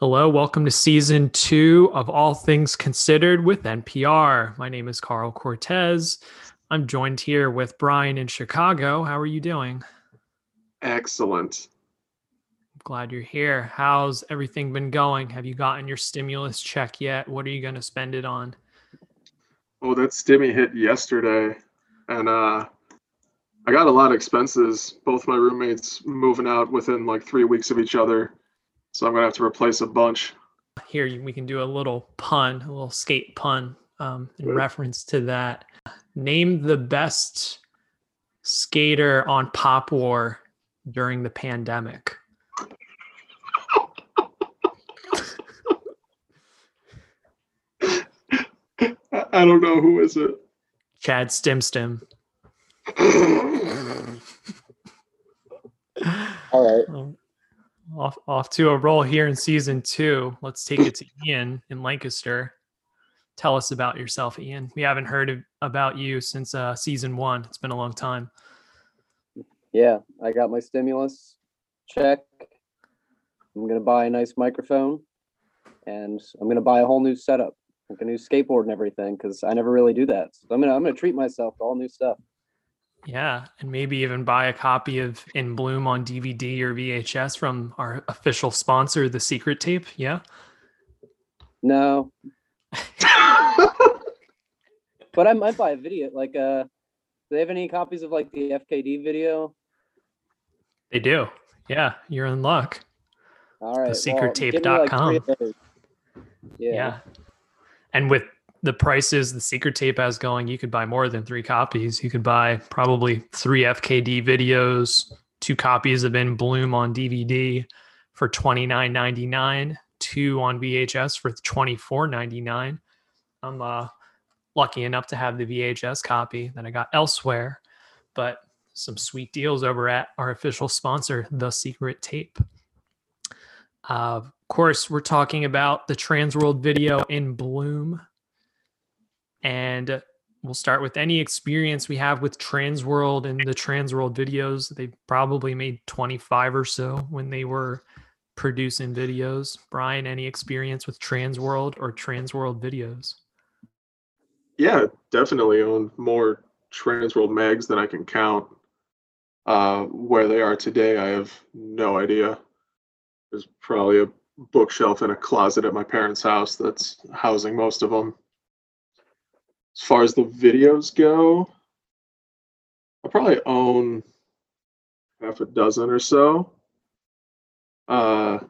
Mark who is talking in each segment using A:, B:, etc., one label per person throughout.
A: Hello, welcome to season two of All Things Considered with NPR. My name is Carl Cortez. I'm joined here with Brian in Chicago. How are you doing?
B: Excellent.
A: Glad you're here. How's everything been going? Have you gotten your stimulus check yet? What are you going to spend it on?
B: Oh, that stimmy hit yesterday, and uh, I got a lot of expenses. Both my roommates moving out within like three weeks of each other, so I'm gonna have to replace a bunch.
A: Here we can do a little pun, a little skate pun um, in
B: Right.
A: reference to that. Name the best skater on Pop War during the pandemic.
B: I, I don't know who is it.
A: Chad Stimstim.
C: All right.
A: Um, Off, off to a roll here in season two. Let's take it to Ian in Lancaster. Tell us about yourself, Ian. We haven't heard of, about you since uh, season one. It's been a long time.
C: Yeah, I got my stimulus check. I'm gonna buy a nice microphone, and I'm gonna buy a whole new setup, like a new skateboard and everything, because I never really do that. So I'm gonna I'm gonna treat myself to all new stuff.
A: Yeah, and maybe even buy a copy of In Bloom on DVD or VHS from our official sponsor, The Secret Tape. Yeah.
C: No, but I might buy a video. Like, uh, do they have any copies of like the FKD video?
A: They do. Yeah, you're in luck.
C: All right, well, give me, like, three of those.
A: Yeah.
C: Yeah.
A: And with the prices the secret tape has going, you could buy more than three copies. You could buy probably three FKD videos, two copies of In Bloom on DVD for twenty nine ninety nine, two on VHS for twenty four ninety nine. I'm uh, lucky enough to have the VHS copy that I got elsewhere, but some sweet deals over at our official sponsor, The Secret Tape. Uh, of course, we're talking about the Transworld video in Bloom. And we'll start with any experience we have with Transworld and the Transworld videos. They probably made 25 or so when they were producing videos. Brian, any experience with Transworld or Transworld videos?
B: yeah, definitely own more Transworld mags than I can count. Uh, where they are today, I have no idea. There's probably a bookshelf in a closet at my parents' house that's housing most of them. As far as the videos go, I probably own half a dozen or so. Uh,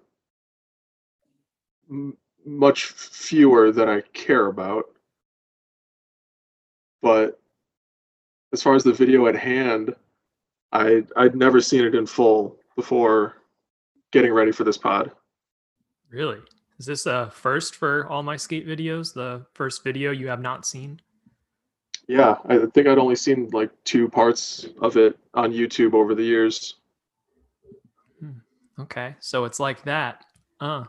B: m- much fewer than I care about. But as far as the video at hand, I I'd never seen it in full before getting ready for this pod.
A: Really? Is this a first for all my skate videos? The first video you have not seen?
B: Yeah, I think I'd only seen like two parts of it on YouTube over the years.
A: Okay, so it's like that. Uh.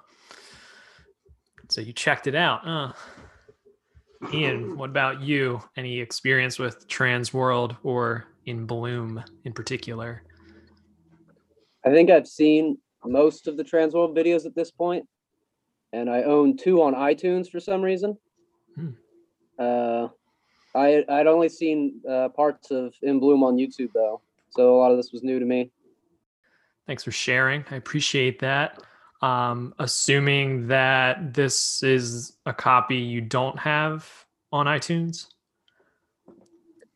A: So you checked it out. Uh. Ian, what about you? Any experience with Trans World or in Bloom in particular?
C: I think I've seen most of the Trans World videos at this point, and I own two on iTunes for some reason.
A: Hmm.
C: Uh, I I'd only seen uh, parts of In Bloom on YouTube though, so a lot of this was new to me.
A: Thanks for sharing. I appreciate that. Um, assuming that this is a copy you don't have on iTunes.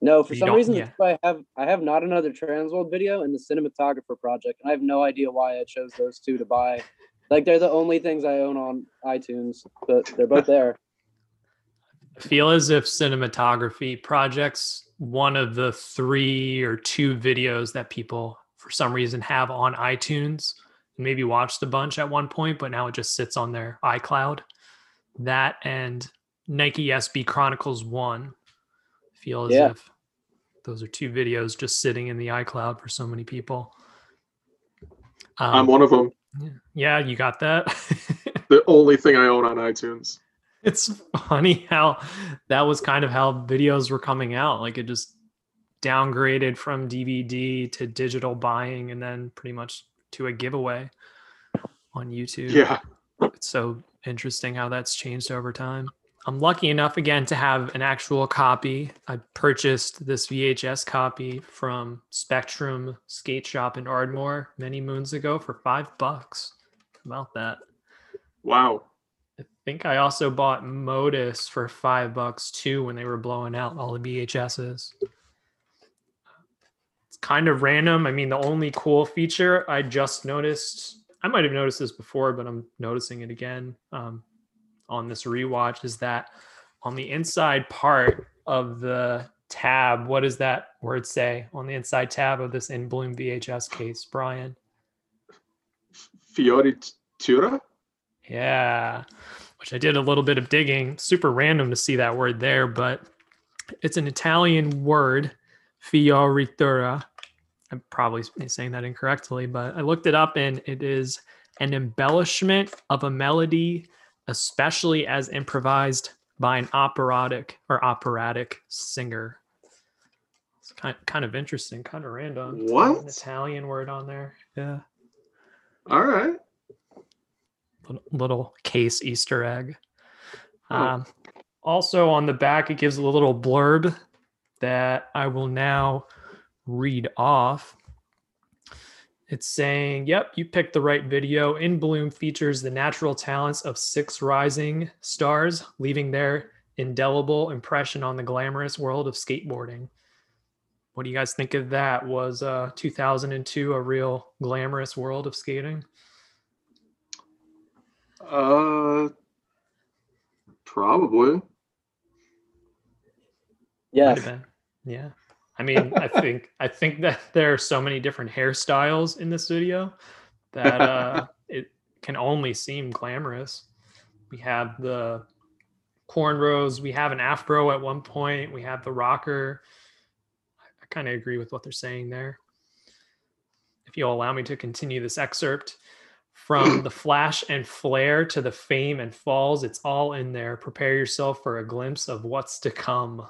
C: No, for
A: You
C: some reason
A: yeah.
C: I have I have not another Transworld video and the cinematographer project, and I have no idea why I chose those two to buy. Like they're the only things I own on iTunes, but they're both there.
A: I feel as if cinematography projects one of the three or two videos that people for some reason have on iTunes and maybe watched a bunch at one point, but now it just sits on their iCloud. That and Nike SB Chronicles One. I feel as
C: Yeah.
A: if those are two videos just sitting in the iCloud for so many people.
B: I'm
A: Um,
B: one of them.
A: yeah, you got that.
B: The only thing I own on iTunes.
A: It's funny how that was kind of how videos were coming out. Like it just downgraded from DVD to digital buying and then pretty much to a giveaway on YouTube.
B: Yeah,
A: It's so interesting how that's changed over time. I'm lucky enough again to have an actual copy. I purchased this VHS copy from Spectrum Skate Shop in Ardmore many moons ago for five bucks. How about that?
B: Wow.
A: I think I also bought Modus for five bucks too when they were blowing out all the VHSs. It's kind of random. I mean, the only cool feature I just noticed, I might have noticed this before, but I'm noticing it again um, on this rewatch, is that on the inside part of the tab, what does that word say on the inside tab of this in bloom VHS case, Brian?
B: Fioritura?
A: Yeah, which I did a little bit of digging. Super random to see that word there, but it's an Italian word, fioritura. I'm probably saying that incorrectly, but I looked it up and it is an embellishment of a melody, especially as improvised by an operatic or operatic singer. It's kind kind of interesting, kind of random. It's An
B: What?
A: Italian word on there. Yeah.
B: All right.
A: Little, little case Easter egg.
B: Oh.
A: Um, also on the back, it gives a little blurb that I will now read off. It's saying, Yep, you picked the right video. In Bloom features the natural talents of six rising stars, leaving their indelible impression on the glamorous world of skateboarding. What do you guys think of that? Was uh, 2002 a real glamorous world of skating?
B: Uh, probably.
A: Might
C: Yes.
A: Yeah. I mean, I think I think that there are so many different hairstyles in this video that uh, it can only seem glamorous. We have the cornrows. We have an afro at one point. We have the rocker. I, I kind of agree with what they're saying there. If you'll allow me to continue this excerpt from the flash and flare to the fame and falls, it's all in there. Prepare yourself for a glimpse of what's to come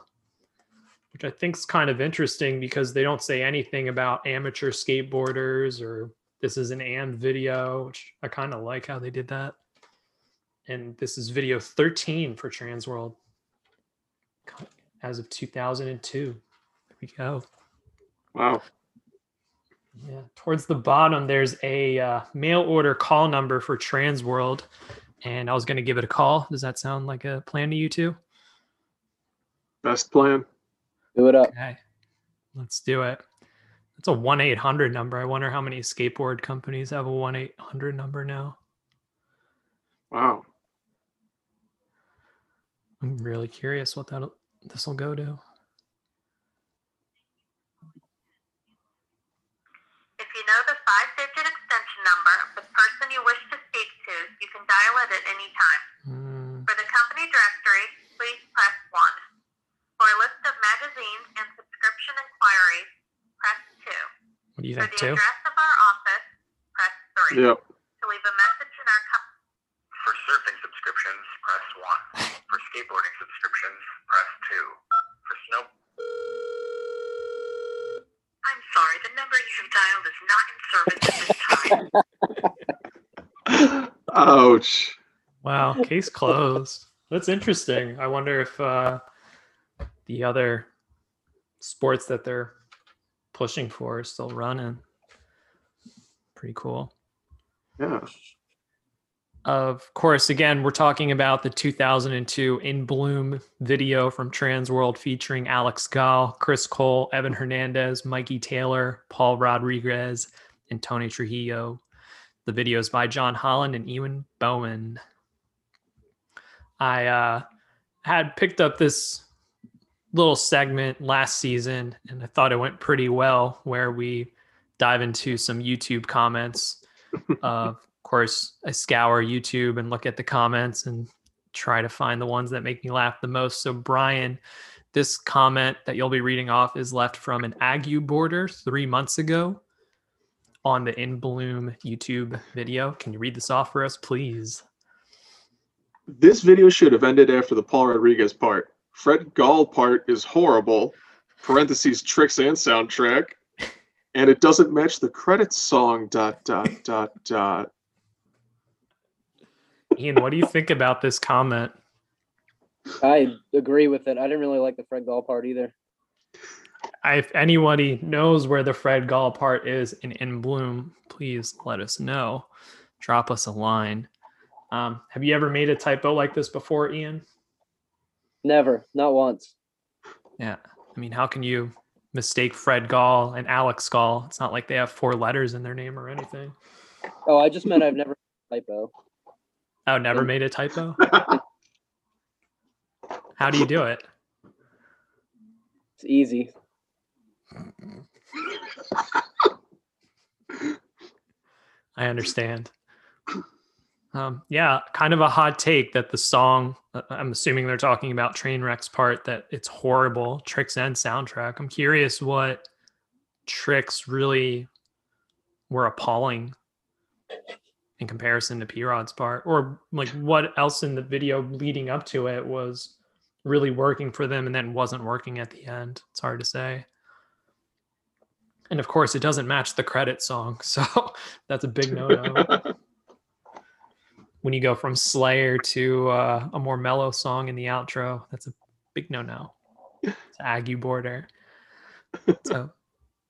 A: which I think is kind of interesting because they don't say anything about amateur skateboarders or this is an and video, which I kind of like how they did that. And this is video 13 for Transworld as of 2002. There we go.
B: Wow.
A: Yeah. Towards the bottom, there's a uh, mail order call number for Trans World, And I was going to give it a call. Does that sound like a plan to you two?
B: Best plan.
C: Do it up.
A: Okay, let's do it. That's a 1 800 number. I wonder how many skateboard companies have a 1 800 number now.
B: Wow.
A: I'm really curious what that this will go to.
D: If you know the five-digit extension number of the person you wish to speak to, you can dial it at any time.
A: Hmm,
D: For the company directory, please press 1. For a list of magazines and subscription inquiries, press 2.
A: what do you
D: For
A: think,
D: the
A: too?
D: address of our office, press 3.
B: Yep.
D: To leave a message in our company.
E: For surfing subscriptions, press 1. For skateboarding subscriptions, press 2. For snow
D: I'm sorry, the number you have dialed is not in service at this time.
B: Ouch.
A: Wow, case closed. That's interesting. I wonder if uh, the other sports that they're pushing for are still running. Pretty cool.
B: Yeah.
A: Of course, again, we're talking about the 2002 In Bloom video from Trans World featuring Alex Gall, Chris Cole, Evan Hernandez, Mikey Taylor, Paul Rodriguez, and Tony Trujillo. The video is by John Holland and Ewan Bowman. I uh, had picked up this little segment last season, and I thought it went pretty well, where we dive into some YouTube comments. uh, of course, I scour YouTube and look at the comments and try to find the ones that make me laugh the most. So, Brian, this comment that you'll be reading off is left from an Ague border three months ago on the In Bloom YouTube video. Can you read this off for us, please?
B: This video should have ended after the Paul Rodriguez part. Fred Gall part is horrible. Parentheses tricks and soundtrack. And it doesn't match the credits song. Dot dot dot dot.
A: Ian, what do you think about this comment?
C: I agree with it. I didn't really like the Fred Gall part either.
A: If anybody knows where the Fred Gall part is in In Bloom, please let us know. Drop us a line. Um, have you ever made a typo like this before, Ian?
C: Never, not once.
A: Yeah. I mean, how can you mistake Fred Gall and Alex Gall? It's not like they have four letters in their name or anything.
C: Oh, I just meant I've never typo.
A: Oh, never made a typo? How do you do it?
C: It's easy.
A: I understand. Um, yeah, kind of a hot take that the song, uh, I'm assuming they're talking about Trainwreck's part, that it's horrible, Tricks and soundtrack. I'm curious what tricks really were appalling in comparison to P Rod's part, or like what else in the video leading up to it was really working for them and then wasn't working at the end. It's hard to say. And of course, it doesn't match the credit song. So that's a big no no. when you go from Slayer to uh, a more mellow song in the outro, that's a big no no. It's Aggie Border. So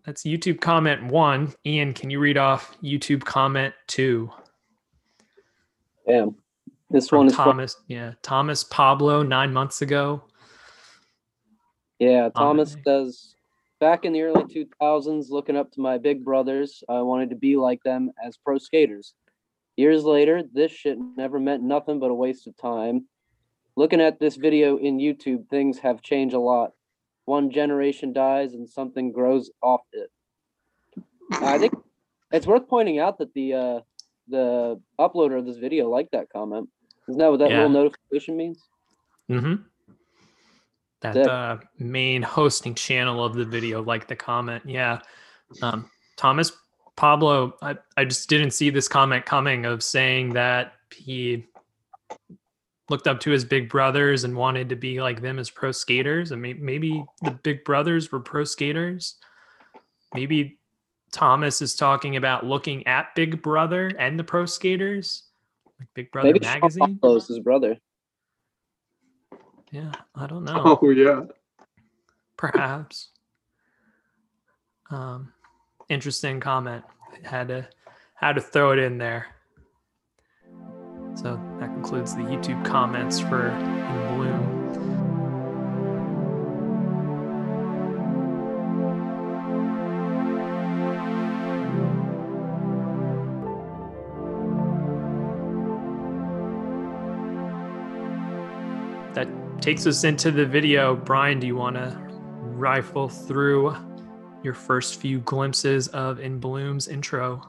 A: that's YouTube comment one. Ian, can you read off YouTube comment two?
C: Damn. This
A: From
C: one is from,
A: Thomas. Yeah, Thomas Pablo nine months ago.
C: yeah, Thomas
A: Comment.
C: Back in the early 2000s looking up to my big brothers, I wanted to be like them as pro skaters. Years later, this shit never meant nothing but a waste of time. Looking at this video in YouTube, things have changed a lot. One generation dies and something grows off it. I think it's worth pointing out that the uh, the uploader of this video liked that comment. Isn't that what that
A: Yeah.
C: little notification means?
A: Mm-hmm. That
C: Sick.
A: uh, main hosting channel of the video, like the comment. Yeah. Um, Thomas Pablo, I, I just didn't see this comment coming of saying that he looked up to his big brothers and wanted to be like them as pro skaters. And may, maybe the big brothers were pro skaters. Maybe Thomas is talking about looking at Big Brother and the pro skaters, like Big Brother
C: Maybe
A: magazine.
C: Is his brother.
A: Yeah, I don't know.
B: Oh yeah.
A: perhaps. Um, interesting comment. Had to had to throw it in there. So that concludes the YouTube comments for takes us into the video. Brian, do you want to rifle through your first few glimpses of In Bloom's intro?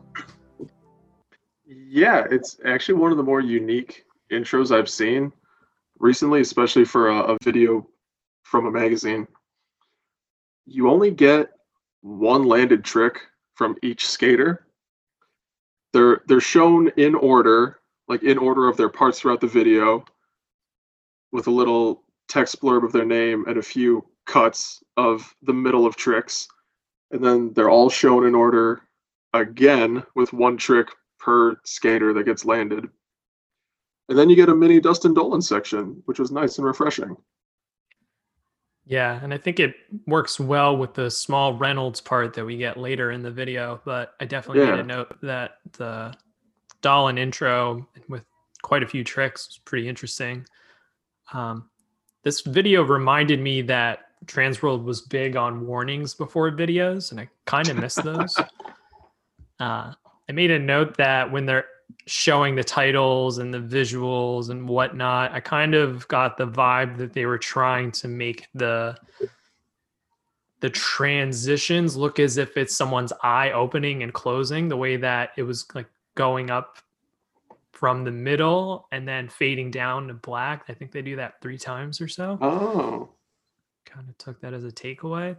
B: Yeah, it's actually one of the more unique intros I've seen recently, especially for a, a video from a magazine. You only get one landed trick from each skater. They're they're shown in order, like in order of their parts throughout the video, with a little text blurb of their name and a few cuts of the middle of tricks. And then they're all shown in order again with one trick per skater that gets landed. And then you get a mini Dustin Dollin section, which was nice and refreshing.
A: Yeah, and I think it works well with the small Reynolds part that we get later in the video. But I definitely made
B: Yeah.
A: a note that the Dolan intro with quite a few tricks was pretty interesting. Um, this video reminded me that Transworld was big on warnings before videos, and I kind of missed those. uh, I made a note that when they're showing the titles and the visuals and whatnot, I kind of got the vibe that they were trying to make the the transitions look as if it's someone's eye opening and closing the way that it was like going up from the middle and then fading down to black. I think they do that three times or so
B: Oh.
A: kind of took that as a takeaway.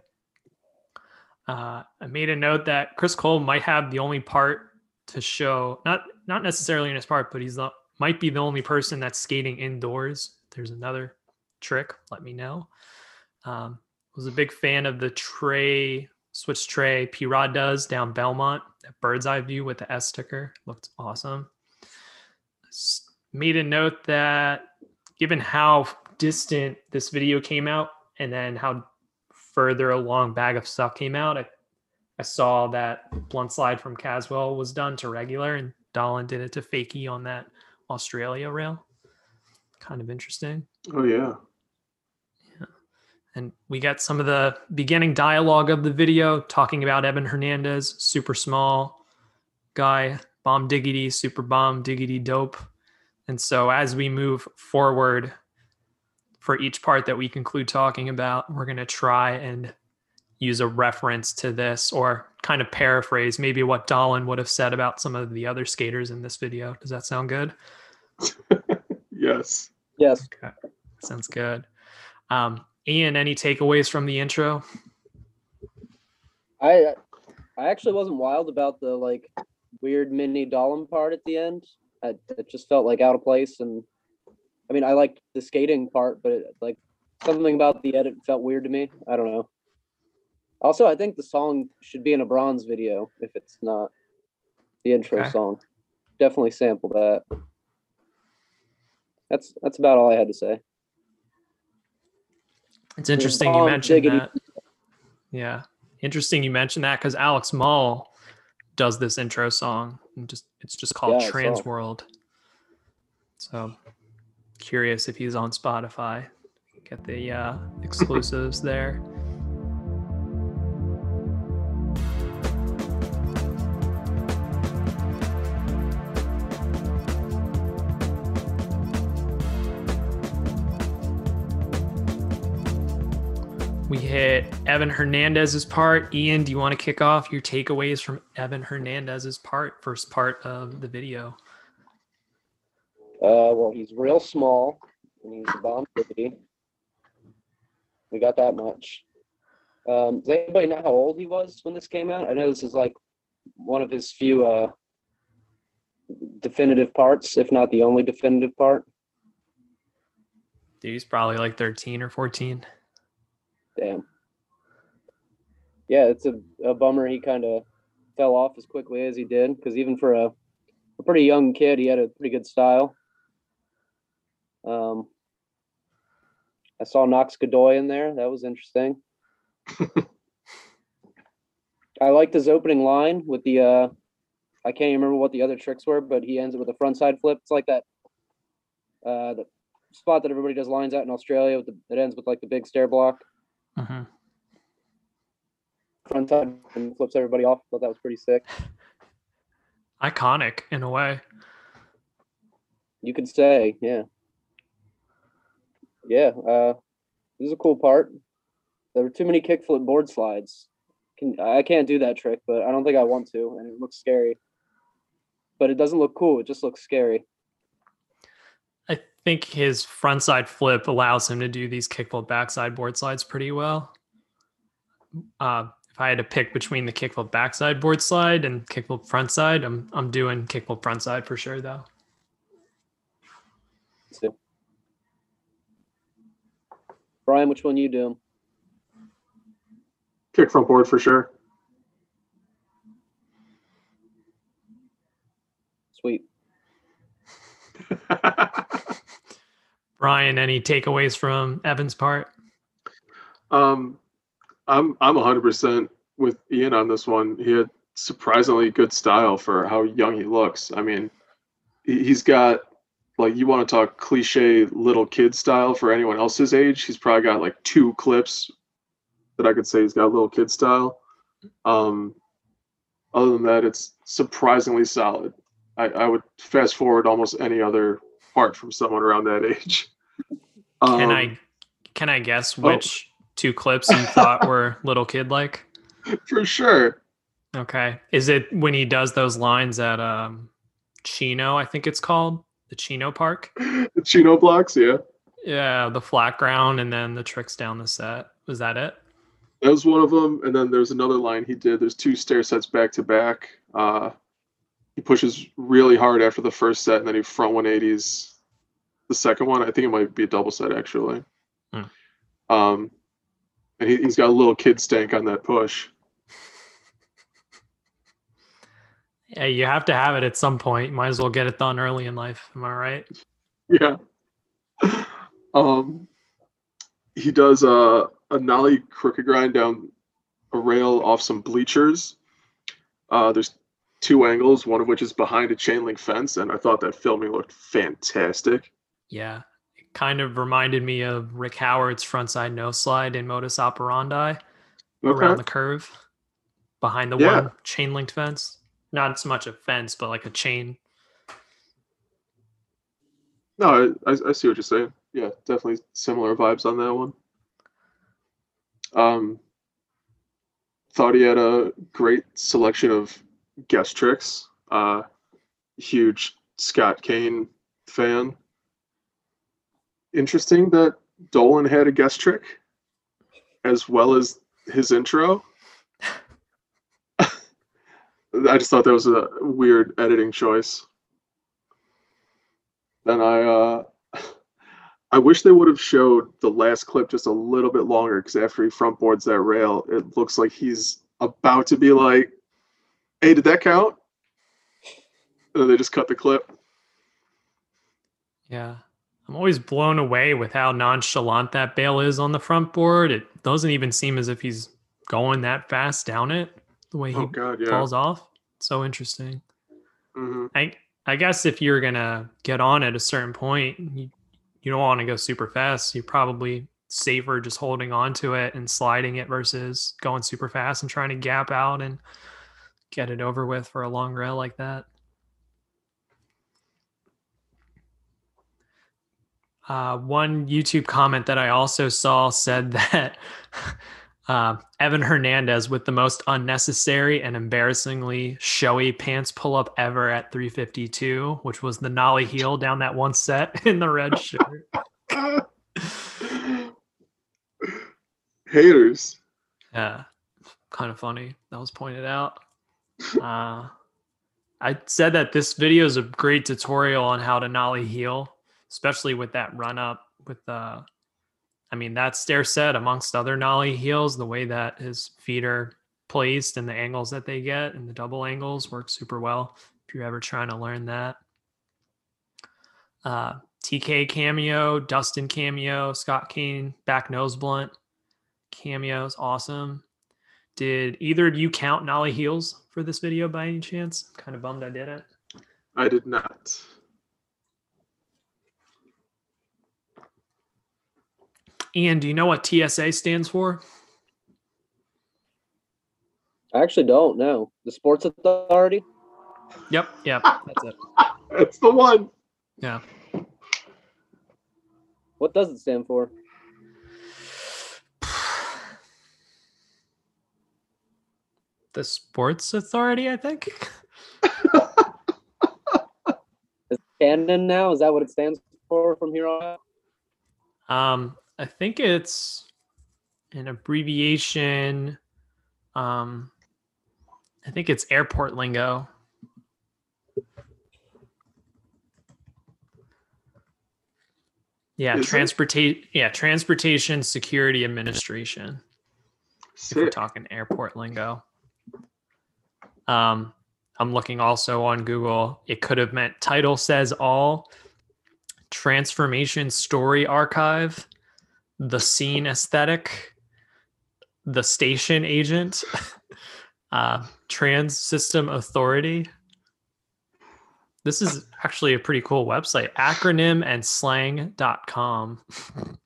A: Uh, I made a note that Chris Cole might have the only part to show, not not necessarily in his part, but he's the, might be the only person that's skating indoors. If there's another trick, let me know. Um, was a big fan of the tray switch tray P Rod does down Belmont, that bird's eye view with the S sticker looked awesome. Made a note that given how distant this video came out and then how further along Bag of Stuff came out, I, I saw that blunt slide from Caswell was done to regular and Dollin did it to fakie on that Australia rail. Kind of interesting.
B: Oh yeah. yeah.
A: And we got some of the beginning dialogue of the video talking about Evan Hernandez, super small guy, bomb diggity, super bomb diggity dope. And so as we move forward for each part that we conclude talking about, we're going to try and use a reference to this or kind of paraphrase maybe what Dollin would have said about some of the other skaters in this video. Does that sound good?
B: Yes.
C: Yes.
A: Sounds good. Um, Ian, any takeaways from the intro?
C: I I actually wasn't wild about the like weird mini Dollin part at the end. I, it just felt like out of place, and I mean I liked the skating part, but it, like something about the edit felt weird to me. I don't know. Also, I think the song should be in a bronze video if it's not the intro
A: Okay.
C: song. Definitely sample that. That's that's about all I had to say.
A: It's interesting you mentioned
C: diggity.
A: that. Yeah. Interesting you mentioned that because Alex Mull does this intro song. And just it's just called
C: Yeah,
A: Trans World. So curious if he's on Spotify. Get the uh, exclusives there. Evan Hernandez's part. Ian, do you want to kick off your takeaways from Evan Hernandez's part, first part of the video?
C: Uh, well, he's real small and he's a bomb diggity. We got that much. Um, does anybody know how old he was when this came out? I know this is like one of his few uh, definitive parts, if not the only definitive part.
A: Dude, he's probably like 13 or 14.
C: Damn. Yeah, it's a, a bummer he kind of fell off as quickly as he did because even for a, a pretty young kid, he had a pretty good style. Um, I saw Knox Godoy in there. That was interesting. I liked his opening line with the uh I can't even remember what the other tricks were, but he ends it with a front side flip. It's like that uh the spot that everybody does lines out in Australia with the it ends with like the big stair block
A: hmm
C: front side and flips everybody off. Thought that was pretty sick.
A: Iconic in a way.
C: You could say, yeah. Yeah, uh this is a cool part. There were too many kickflip board slides. Can I can't do that trick, but I don't think I want to, and it looks scary. But it doesn't look cool, it just looks scary.
A: I think his frontside flip allows him to do these kickflip backside board slides pretty well. Uh, if I had to pick between the kickflip backside board slide and kickflip frontside, I'm I'm doing kickflip frontside for sure though.
C: So. Brian, which one you doing?
B: Kick front board for sure.
C: Sweet.
A: Brian, any takeaways from Evan's part?
B: um, I'm I'm 100% with Ian on this one. He had surprisingly good style for how young he looks. I mean, he- he's got like you want to talk cliche little kid style for anyone else's age. He's probably got like two clips that I could say he's got little kid style. Um, other than that, it's surprisingly solid. I, I would fast forward almost any other part from someone around that age.
A: Can
B: Um,
A: I can I guess
B: oh.
A: which two clips you thought were little kid like?
B: For sure.
A: Okay. Is it when he does those lines at um Chino, I think it's called? The Chino Park?
B: The Chino blocks, yeah.
A: Yeah, the flat ground and then the tricks down the set. Was that it?
B: That was one of them. And then there's another line he did. There's two stair sets back to back. Uh, he pushes really hard after the first set, and then he front 180s the second one. I think it might be a double set actually.
A: Hmm.
B: Um, and he, he's got a little kid stank on that push.
A: Yeah, you have to have it at some point. Might as well get it done early in life. Am I right?
B: Yeah. Um, he does a a nollie crooked grind down a rail off some bleachers. Uh, there's two angles, one of which is behind a chain link fence, and I thought that filming looked fantastic.
A: Yeah. Kind of reminded me of Rick Howard's frontside no slide in modus operandi around the curve behind the
B: Yeah.
A: one chain linked fence. Not so much a fence, but like a chain.
B: No, I, I, I see what you're saying. Yeah, definitely similar vibes on that one. Um, thought he had a great selection of guest tricks. Uh, huge Scott Kane fan. Interesting that Dollin had a guest trick as well as his intro. I just thought that was a weird editing choice. Then I uh I wish they would have showed the last clip just a little bit longer because after he front boards that rail, it looks like he's about to be like, "Hey, did that count?" And then they just cut the clip.
A: Yeah. I'm always blown away with how nonchalant that bail is on the front board. It doesn't even seem as if he's going that fast down it the way he
B: Oh God, yeah.
A: falls off. So interesting.
B: hmm
A: I I guess if you're gonna get on at a certain point, you, you don't want to go super fast. You're probably safer just holding on to it and sliding it versus going super fast and trying to gap out and get it over with for a long rail like that. Uh, one YouTube comment that I also saw said that uh, Evan Hernandez with the most unnecessary and embarrassingly showy pants pull up ever at 352, which was the nollie heel down that one set in the red shirt.
B: Haters.
A: Yeah, kind of funny. That was pointed out. Uh, I said that this video is a great tutorial on how to nollie heel, especially with that run up with the. I mean, that stair set amongst other nollie heels, the way that his feet are placed and the angles that they get and the double angles work super well. If you're ever trying to learn that. Uh, TK cameo, Dustin cameo, Scott Kane back nose blunt cameos, awesome. Did either of you count Nollie heels for this video by any chance? Kind of bummed I didn't.
B: I did not.
A: Ian, do you know what TSA stands for?
C: I actually don't know. The Sports Authority?
A: Yep, yep, that's it.
B: That's the one.
A: Yeah.
C: What does it stand for?
A: The Sports Authority, I think.
C: Is it canon now? Is that what it stands for from here on out?
A: Um, I think it's an abbreviation. Um, I think it's airport lingo. Yeah, transportation. Yeah, transportation security administration. If we're talking airport lingo. Um, I'm looking also on Google. It could have meant title says all, transformation story archive, the scene aesthetic, the station agent, uh, trans system authority. This is actually a pretty cool website. Acronym and slang.com.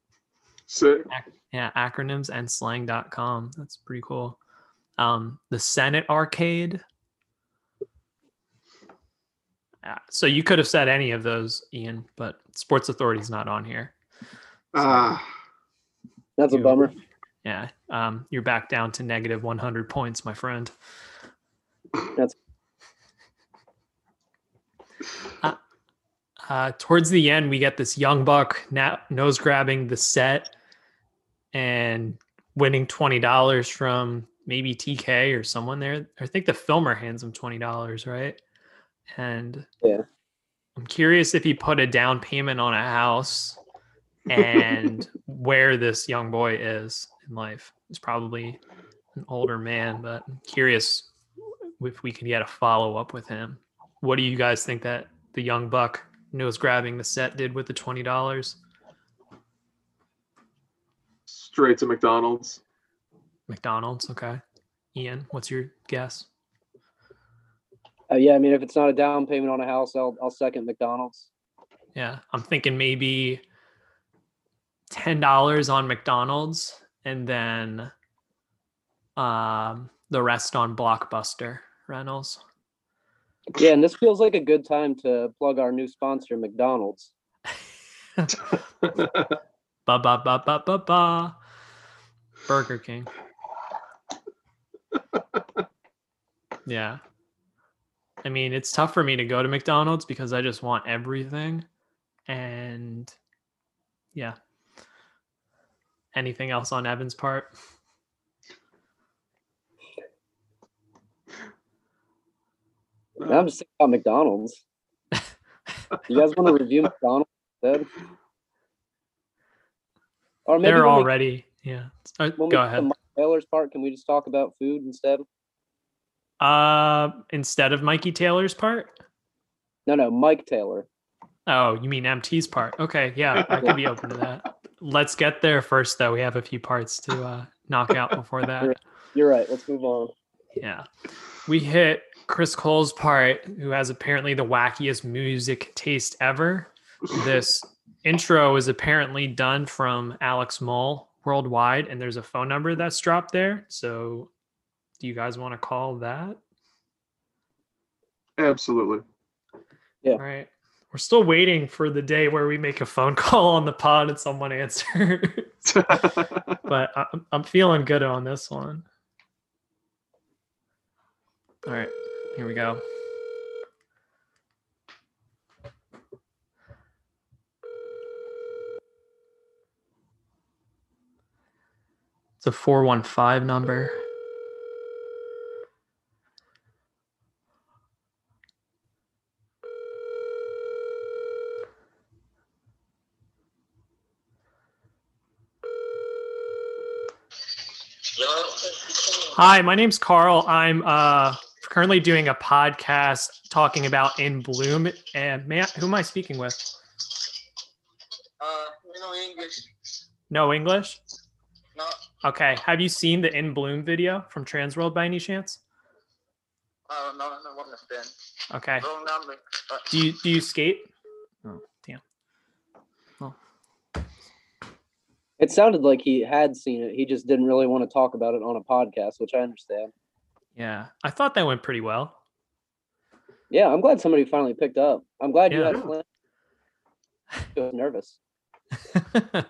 B: Sick.
A: Yeah, acronyms and slang.com. That's pretty cool. Um, the Senate arcade. Yeah, so you could have said any of those, Ian, but Sports Authority's not on here.
B: Ah,
C: That's a bummer.
A: Yeah, um, you're back down to negative 100 points, my friend.
C: That's
A: Uh, uh, towards the end, we get this young buck na- nose grabbing the set and winning twenty dollars from maybe TK or someone there. I think the filmer hands him twenty dollars, right? And
C: Yeah.
A: I'm curious if he put a down payment on a house and where this young boy is in life. He's probably an older man, but I'm curious if we can get a follow up with him. What do you guys think that the young buck nose grabbing the set did with the twenty dollars?
B: Straight to McDonald's.
A: McDonald's, okay. Ian, what's your guess?
C: Uh, yeah, I mean, if it's not a down payment on a house, I'll I'll second McDonald's.
A: Yeah, I'm thinking maybe ten dollars on McDonald's and then um the rest on Blockbuster rentals.
C: Yeah, and this feels like a good time to plug our new sponsor, McDonald's.
A: Ba ba ba ba ba ba. Burger King. yeah. I mean, it's tough for me to go to McDonald's because I just want everything. And yeah. Anything else on Evan's part?
C: I'm just thinking about McDonald's. you guys want to review McDonald's instead? Or maybe
A: They're
C: we-
A: already, yeah. Uh,
C: we
A: go ahead.
C: Taylor's part, can we just talk about food instead?
A: Uh, instead of Mikey Taylor's part?
C: No, no, Mike Taylor.
A: Oh, you mean MT's part? Okay, yeah, I could be open to that. Let's get there first, though. We have a few parts to uh, knock out before that.
C: You're right. Let's move on.
A: Yeah, we hit Chris Cole's part, who has apparently the wackiest music taste ever. This intro is apparently done from Alex Moll worldwide, and there's a phone number that's dropped there. So, do you guys want to call that?
B: Absolutely.
C: Yeah.
A: All right. We're still waiting for the day where we make a phone call on the pod and someone answers. but I'm, I'm feeling good on this one. All right, here we go. It's a 415 number. Hi, my name's Carl. I'm uh, currently doing a podcast talking about In Bloom. And may I, who am I speaking with?
E: Uh, know English?
A: No English?
E: No,
A: Okay. Have you seen the In Bloom video from Transworld by any chance?
E: uh, no, no.
A: Okay.
E: Wrong number.
A: Do you do you skate? Oh, damn.
C: It sounded like he had seen it. He just didn't really want to talk about it on a podcast, which I understand.
A: Yeah. I thought that went pretty well.
C: Yeah, I'm glad somebody finally picked up. I'm glad you
A: Yeah.
C: had. I was nervous.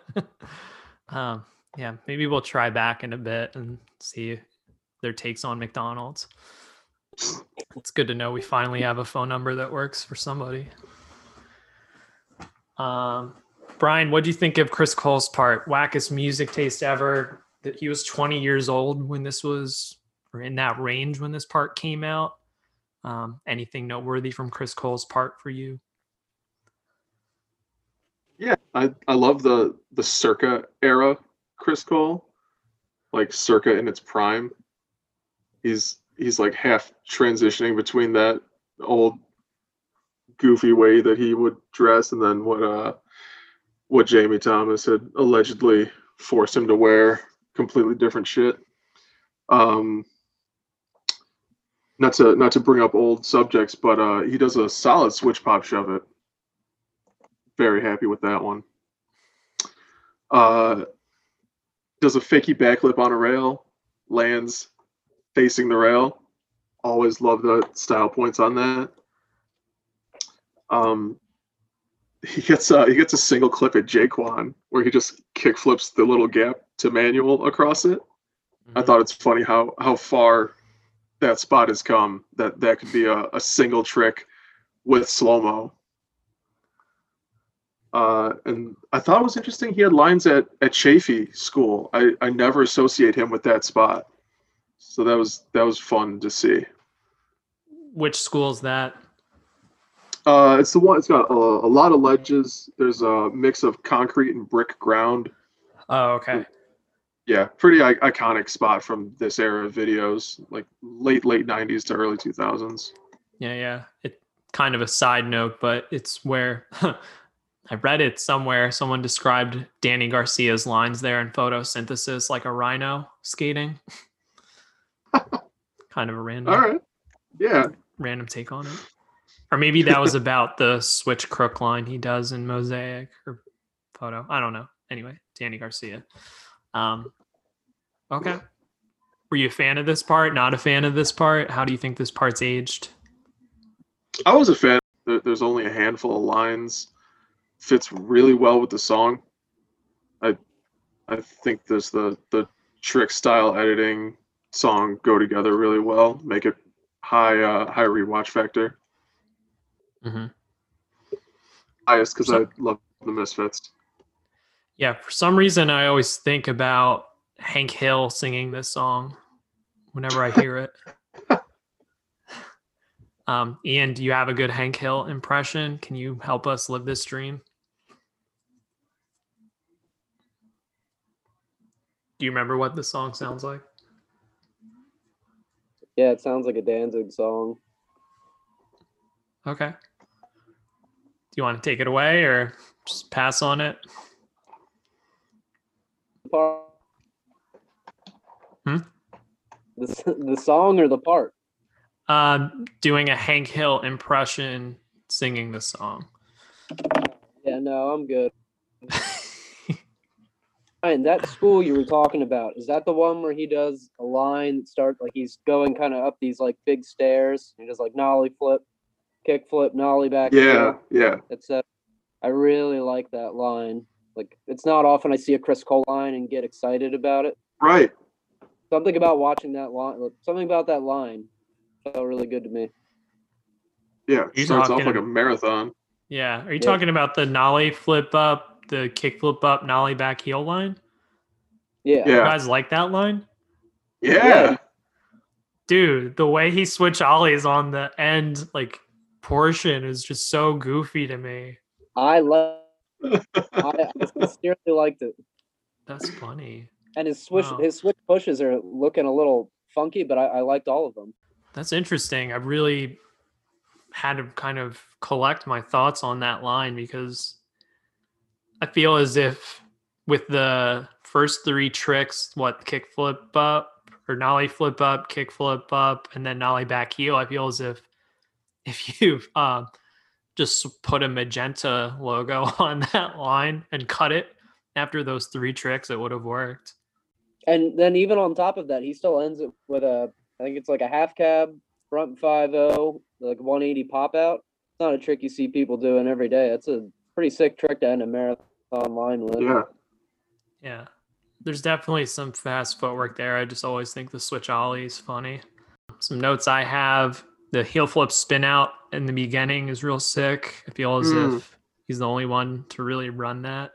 A: um, yeah, maybe we'll try back in a bit and see their takes on McDonald's. It's good to know we finally have a phone number that works for somebody. Um, Brian, what do you think of Chris Cole's part? Wackest music taste ever. That he was 20 years old when this was, or in that range when this part came out. Um, anything noteworthy from Chris Cole's part for you?
B: Yeah, I, I love the the circa era Chris Cole, like circa in its prime. He's he's like half transitioning between that old goofy way that he would dress and then what uh what Jamie Thomas had allegedly forced him to wear completely different shit. Um not to not to bring up old subjects, but uh he does a solid switch pop shove it very happy with that one. Uh, does a fakey backflip on a rail, lands facing the rail. Always love the style points on that. Um, he gets a, he gets a single clip at JKwon where he just kick flips the little gap to manual across it. I thought it's funny how how far that spot has come. That that could be a, a single trick with slow mo. Uh, and I thought it was interesting. He had lines at at Chafee School. I, I never associate him with that spot, so that was that was fun to see.
A: Which school's that?
B: Uh, it's the one. It's got a, a lot of ledges. There's a mix of concrete and brick ground.
A: Oh, okay.
B: yeah, pretty I- iconic spot from this era of videos, like late late '90s to early 2000s.
A: Yeah, yeah. It kind of a side note, but it's where I read it somewhere. Someone described Danny Garcia's lines there in photosynthesis like a rhino skating. kind of a random
B: All right, yeah,
A: random take on it. Or maybe that was about the switch crook line he does in Mosaic or photo. I don't know. Anyway, Danny Garcia. Um, okay. Were you a fan of this part? Not a fan of this part? How do you think this part's aged?
B: I was a fan. There's only a handful of lines. Fits really well with the song. I I think this the the trick style editing song go together really well. Make it high uh, high rewatch factor.
A: Mm-hmm.
B: Highest because
A: So-
B: I love the Misfits.
A: Yeah, for some reason, I always think about Hank Hill singing this song whenever I hear it. um, Ian, do you have a good Hank Hill impression? Can you help us live this dream? Do you remember what the song sounds like?
C: Yeah, it sounds like a Danzig song.
A: Okay. Do you want to take it away or just pass on it?
C: Part.
A: Hmm?
C: The, the song or the part?
A: Um, doing a Hank Hill impression singing the song.
C: Yeah, no, I'm good. Ryan, that school you were talking about, is that the one where he does a line that starts like he's going kind of up these like big stairs? He does like nollie flip, kick flip, nollie back.
B: Yeah,
C: heel.
B: yeah.
C: It's a, I really like that line. Like it's not often I see a Chris Cole line and get excited about it.
B: Right.
C: Something about watching that line, something about that line felt really good to me.
B: Yeah.
A: You
B: Starts off like a marathon.
A: Yeah. Are you
C: Yeah.
A: talking about the nollie flip up, the kick flip up, nollie back heel line?
C: Yeah.
A: You
B: Yeah.
A: guys like that line?
B: Yeah.
A: Dude, the way he switch ollies on the end like portion is just so goofy to me.
C: I love. I, I sincerely liked it,
A: That's funny.
C: and his switch,
A: Wow.
C: his switch pushes are looking a little funky, but I, I liked all of them.
A: That's interesting. I really had to kind of collect my thoughts on that line because I feel as if with the first three tricks, what kick flip up or nollie flip up, kick flip up, and then nollie back heel, I feel as if if you um, just put a magenta logo on that line and cut it after those three tricks, it would have worked.
C: And then even on top of that, he still ends it with a, I think it's like a half cab front five zero, like 180 pop out. It's not a trick you see people doing every day. It's a pretty sick trick to end a marathon line with.
B: Yeah.
A: Yeah. There's definitely some fast footwork there. I just always think the switch ollie is funny. Some notes I have the heel flip spin out in the beginning is real sick. I feel as
B: Mm.
A: if he's the only one to really run that.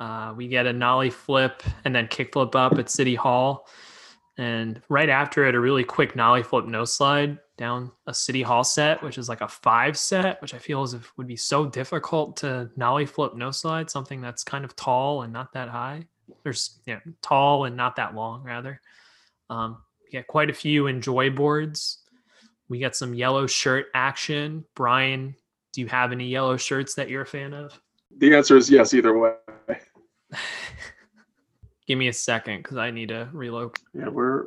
A: Uh, we get a nollie flip and then kick flip up at City Hall. And right after it, a really quick nollie flip no slide down a City Hall set, which is like a five set, which I feel as if would be so difficult to nollie flip no slide, something that's kind of tall and not that high. There's yeah, tall and not that long, rather. Um, we get quite a few enjoy boards. We get some yellow shirt action. Brian, do you have any yellow shirts that you're a fan of?
B: The answer is yes, either way.
A: Give me a second because I need to reload.
B: Yeah, we're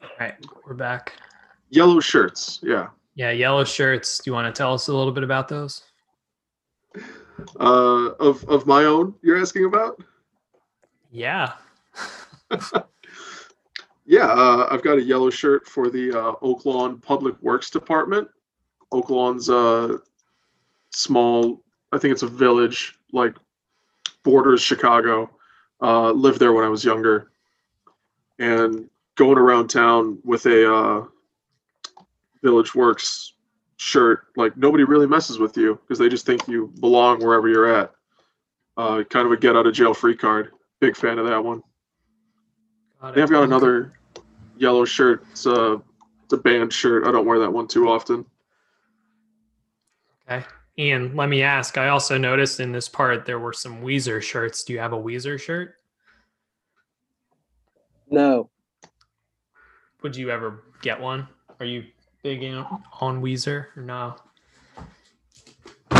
A: All right, we're back.
B: yellow shirts. Yeah.
A: Yeah, yellow shirts. Do you want to tell us a little bit about those?
B: Uh, of of my own, you're asking about?
A: Yeah.
B: Yeah, uh, I've got a yellow shirt for the uh, Oak Lawn Public Works Department. Oak Lawn's a small, I think it's a village, like borders Chicago. Uh, lived there when I was younger, and going around town with a uh, Village Works shirt, like nobody really messes with you because they just think you belong wherever you're at. Uh, kind of a get out of jail free card. Big fan of that one.
A: Got
B: They have
A: it.
B: got another yellow shirt. It's a it's a band shirt. I don't wear that one too often.
A: Okay. Ian, let me ask. I also noticed in this part there were some Weezer shirts. Do you have a Weezer shirt?
C: No,
A: Would you ever get one? Are you big in, on Weezer or no?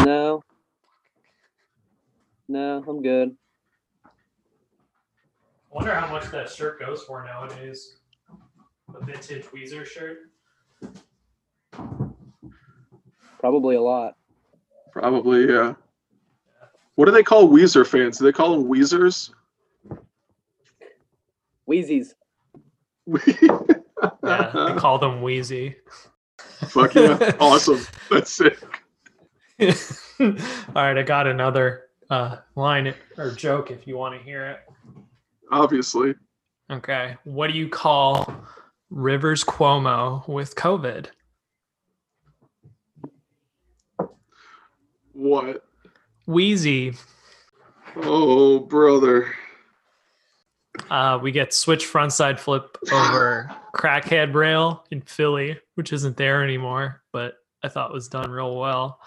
C: no, no, I'm good.
A: I wonder how much that shirt goes for nowadays. A vintage Weezer shirt.
C: Probably a lot.
B: Probably, yeah. What do they call Weezer fans? Do they call them Weezers?
C: Wheezies.
A: Yeah, they call them Wheezy.
B: Fuck yeah. Awesome. That's sick.
A: All right, I got another uh, line or joke if you want to hear it.
B: Obviously.
A: Okay. What do you call Rivers Cuomo with COVID?
B: What?
A: Wheezy.
B: Oh, brother.
A: Uh, we get switch frontside flip over crackhead rail in Philly, which isn't there anymore, but I thought was done real well.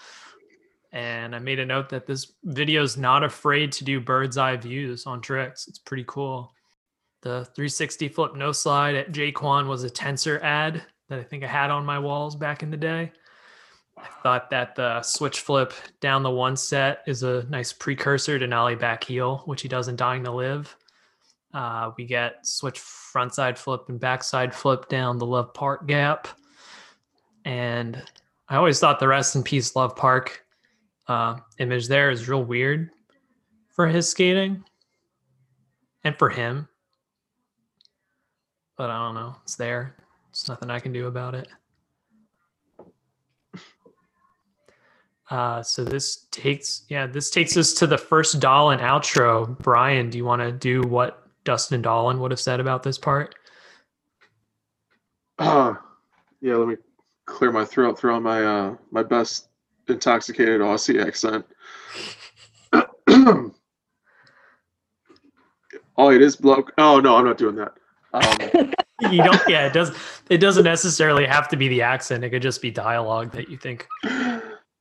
A: And I made a note that this video is not afraid to do bird's eye views on tricks. It's pretty cool. The 360 flip no slide at JKwon was a Tensor ad that I think I had on my walls back in the day. I thought that the switch flip down the one set is a nice precursor to nollie back heel, which he does in Dying to Live. Uh, we get switch frontside flip and backside flip down the Love Park gap. And I always thought the rest in peace Love Park uh, image there is real weird for his skating and for him. But I don't know. It's there. There's nothing I can do about it. Uh, so this takes, yeah, this takes us to the first Dollin outro. Brian, do you want to do what Dustin Dollin would have said about this part?
B: Uh, yeah, let me clear my throat, throw on my uh my best intoxicated Aussie accent. oh, it is bloke. Oh no, I'm not doing that. Um,
A: You don't, yeah, it does. It doesn't necessarily have to be the accent. It could just be dialogue that you think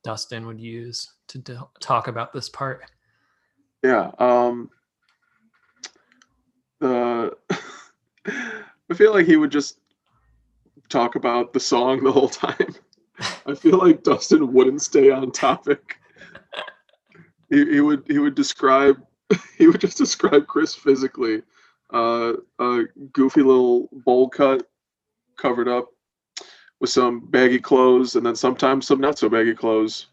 A: Dustin would use to d- talk about this part.
B: yeah. Um, the I feel like he would just talk about the song the whole time. I feel like Dustin wouldn't stay on topic. He, he would he would describe he would just describe Chris physically, uh, a goofy little bowl cut, covered up with some baggy clothes, and then sometimes some not so baggy clothes.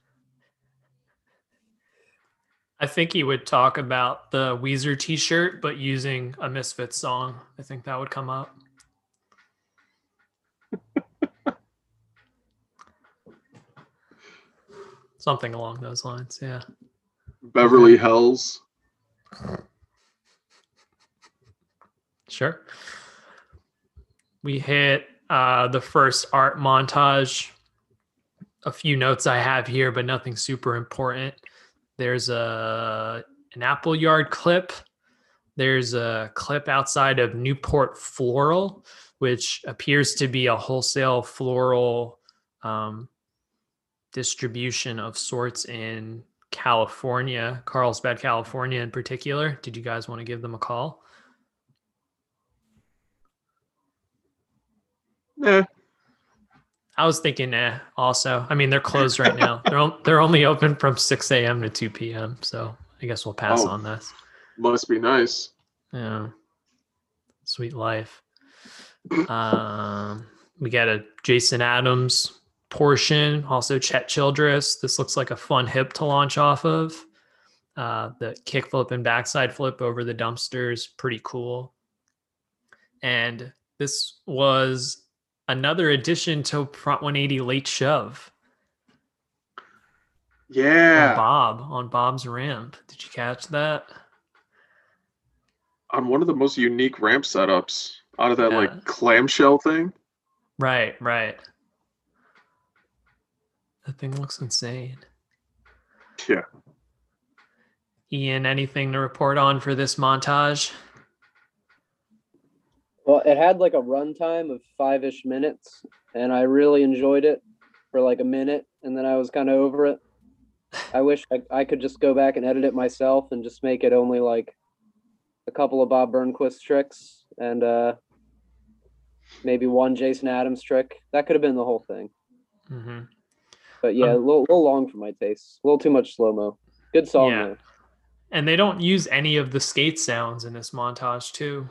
A: I think he would talk about the Weezer T-shirt, but using a Misfits song. I think that would come up. Something along those lines. Yeah.
B: Beverly Hills.
A: Sure. We hit uh, the first art montage. A few notes I have here, but nothing super important. There's a an Apple Yard clip. There's a clip outside of Newport Floral, which appears to be a wholesale floral um, distribution of sorts in California, Carlsbad, California, in particular. Did you guys want to give them a call?
B: Eh,
A: I was thinking, eh. Also, I mean, they're closed right now. They're on, they're only open from six a.m. to two p.m. So I guess we'll pass
B: Oh.
A: on this.
B: must be nice.
A: Yeah, sweet life. Um, we got a Jason Adams portion, also Chet Childress. This looks like a fun hip to launch off of. Uh, the kickflip and backside flip over the dumpsters, pretty cool. And this was another addition to Front 180 Late Shove on
B: Yeah.
A: Bob on Bob's ramp. Did you catch that?
B: On one of the most unique ramp setups out of that
A: Yeah.
B: like clamshell thing.
A: Right, right. That thing looks insane.
B: Yeah.
A: Ian, anything to report on for this montage?
C: Well, it had like a runtime of five ish minutes, and I really enjoyed it for like a minute, and then I was kind of over it. I wish I, I could just go back and edit it myself and just make it only like a couple of Bob Burnquist tricks, and uh, maybe one Jason Adams trick. That could have been the whole thing.
A: hmm
C: But yeah, a
A: Um,
C: little, little long for my taste. A little too much slow mo. Good song
A: Yeah.
C: though.
A: And they don't use any of the skate sounds in this montage too.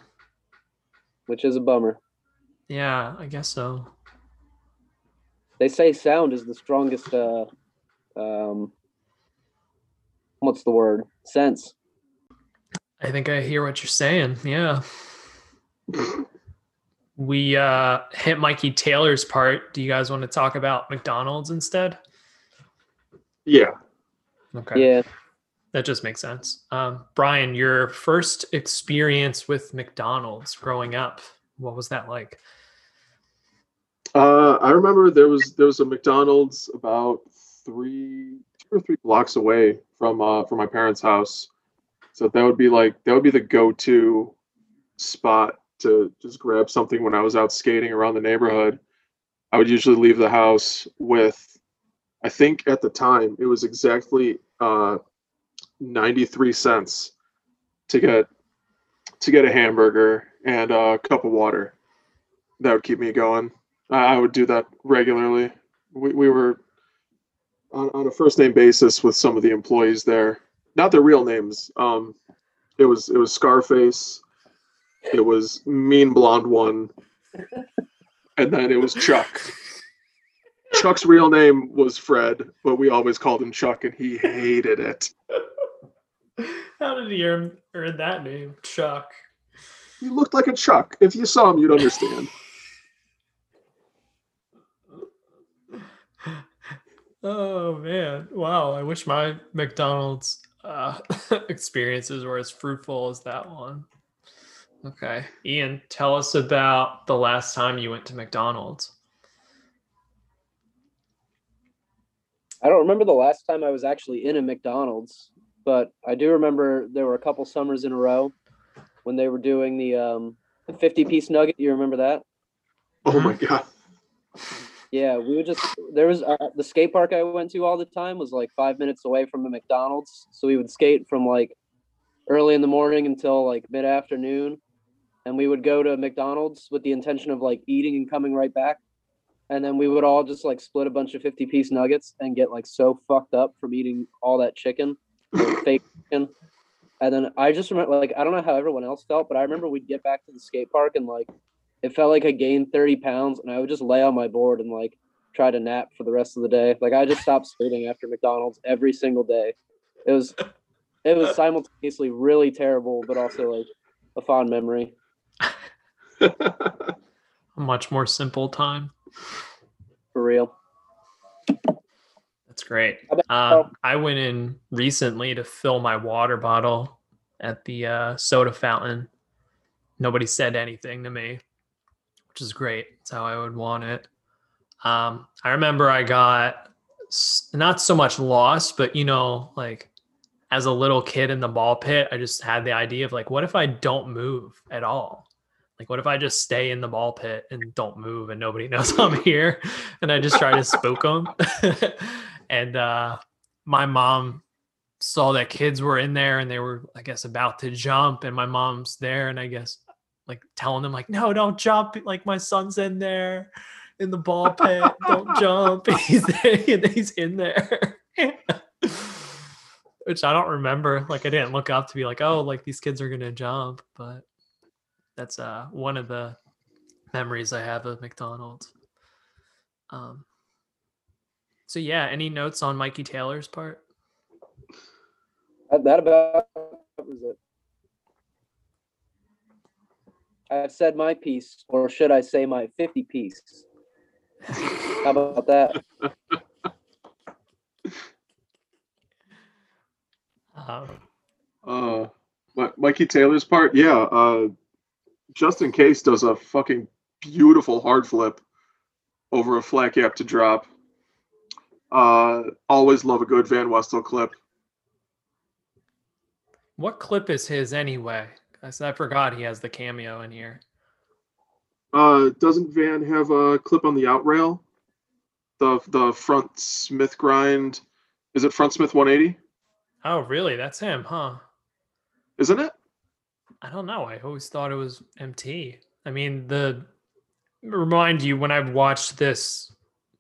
C: Which is a bummer.
A: Yeah, I guess so.
C: They say sound is the strongest. Uh, um, what's the word? Sense.
A: I think I hear what you're saying. Yeah. we uh hit Mikey Taylor's part. Do you guys want to talk about McDonald's instead?
B: Yeah.
A: Okay.
C: Yeah.
A: That just makes sense. Um, Brian, your first experience with McDonald's growing up, what was that like?
B: Uh, I remember there was there was a McDonald's about three two or three blocks away from uh from my parents' house. So that would be like that would be the go-to spot to just grab something when I was out skating around the neighborhood. I would usually leave the house with I think at the time it was exactly uh 93 cents to get to get a hamburger and a cup of water. That would keep me going. I would do that regularly. We, we were on, on a first name basis with some of the employees there. Not their real names. Um, it was it was Scarface. It was Mean Blonde One, and then it was Chuck. Chuck's real name was Fred, but we always called him Chuck, and he hated it.
A: How did he earn, earn that name? Chuck.
B: He looked like a Chuck. If you saw him, you'd understand.
A: Oh man. Wow. I wish my McDonald's uh, experiences were as fruitful as that one. Okay. Ian, tell us about the last time you went to McDonald's.
C: I don't remember the last time I was actually in a McDonald's, but I do remember there were a couple summers in a row when they were doing the um the 50 piece nugget. You remember that?
B: Oh my god.
C: Yeah, we would just there was uh, the skate park I went to all the time was like 5 minutes away from the McDonald's, so we would skate from like early in the morning until like mid afternoon and we would go to McDonald's with the intention of like eating and coming right back. And then we would all just like split a bunch of 50 piece nuggets and get like so fucked up from eating all that chicken, like, fake. And then I just remember like I don't know how everyone else felt, but I remember we'd get back to the skate park and like it felt like I gained 30 pounds and I would just lay on my board and like try to nap for the rest of the day. Like I just stopped skating after McDonald's every single day. It was it was simultaneously really terrible, but also like a fond memory.
A: A much more simple time.
C: For real.
A: That's great. Um, I went in recently to fill my water bottle at the uh, soda fountain. Nobody said anything to me, which is great. That's how I would want it. Um, I remember I got not so much lost, but you know, like as a little kid in the ball pit, I just had the idea of like, what if I don't move at all? Like, what if I just stay in the ball pit and don't move and nobody knows I'm here? And I just try to spook them. and uh, my mom saw that kids were in there and they were, I guess, about to jump. And my mom's there and I guess like telling them, like, no, don't jump. Like, my son's in there in the ball pit. Don't jump. He's there. He's in there. Which I don't remember. Like, I didn't look up to be like, oh, like these kids are going to jump. But that's uh one of the memories I have of McDonald's. Um so yeah, any notes on Mikey Taylor's part?
C: That, that about was it. I've said my piece, or should I say my 50 piece? How about that?
A: Um,
B: Uh, Mikey Taylor's part, yeah. Uh, Justin Case does a fucking beautiful hard flip over a flat gap to drop. Uh, always love a good Van Wastell clip.
A: what clip is his anyway? I forgot he has the cameo in here.
B: Uh, doesn't Van have a clip on the out rail? The the front Smith grind. Is it front Smith 180?
A: Oh, really? That's him, huh?
B: Isn't it?
A: I don't know. I always thought it was MT. I mean, the remind you when I've watched this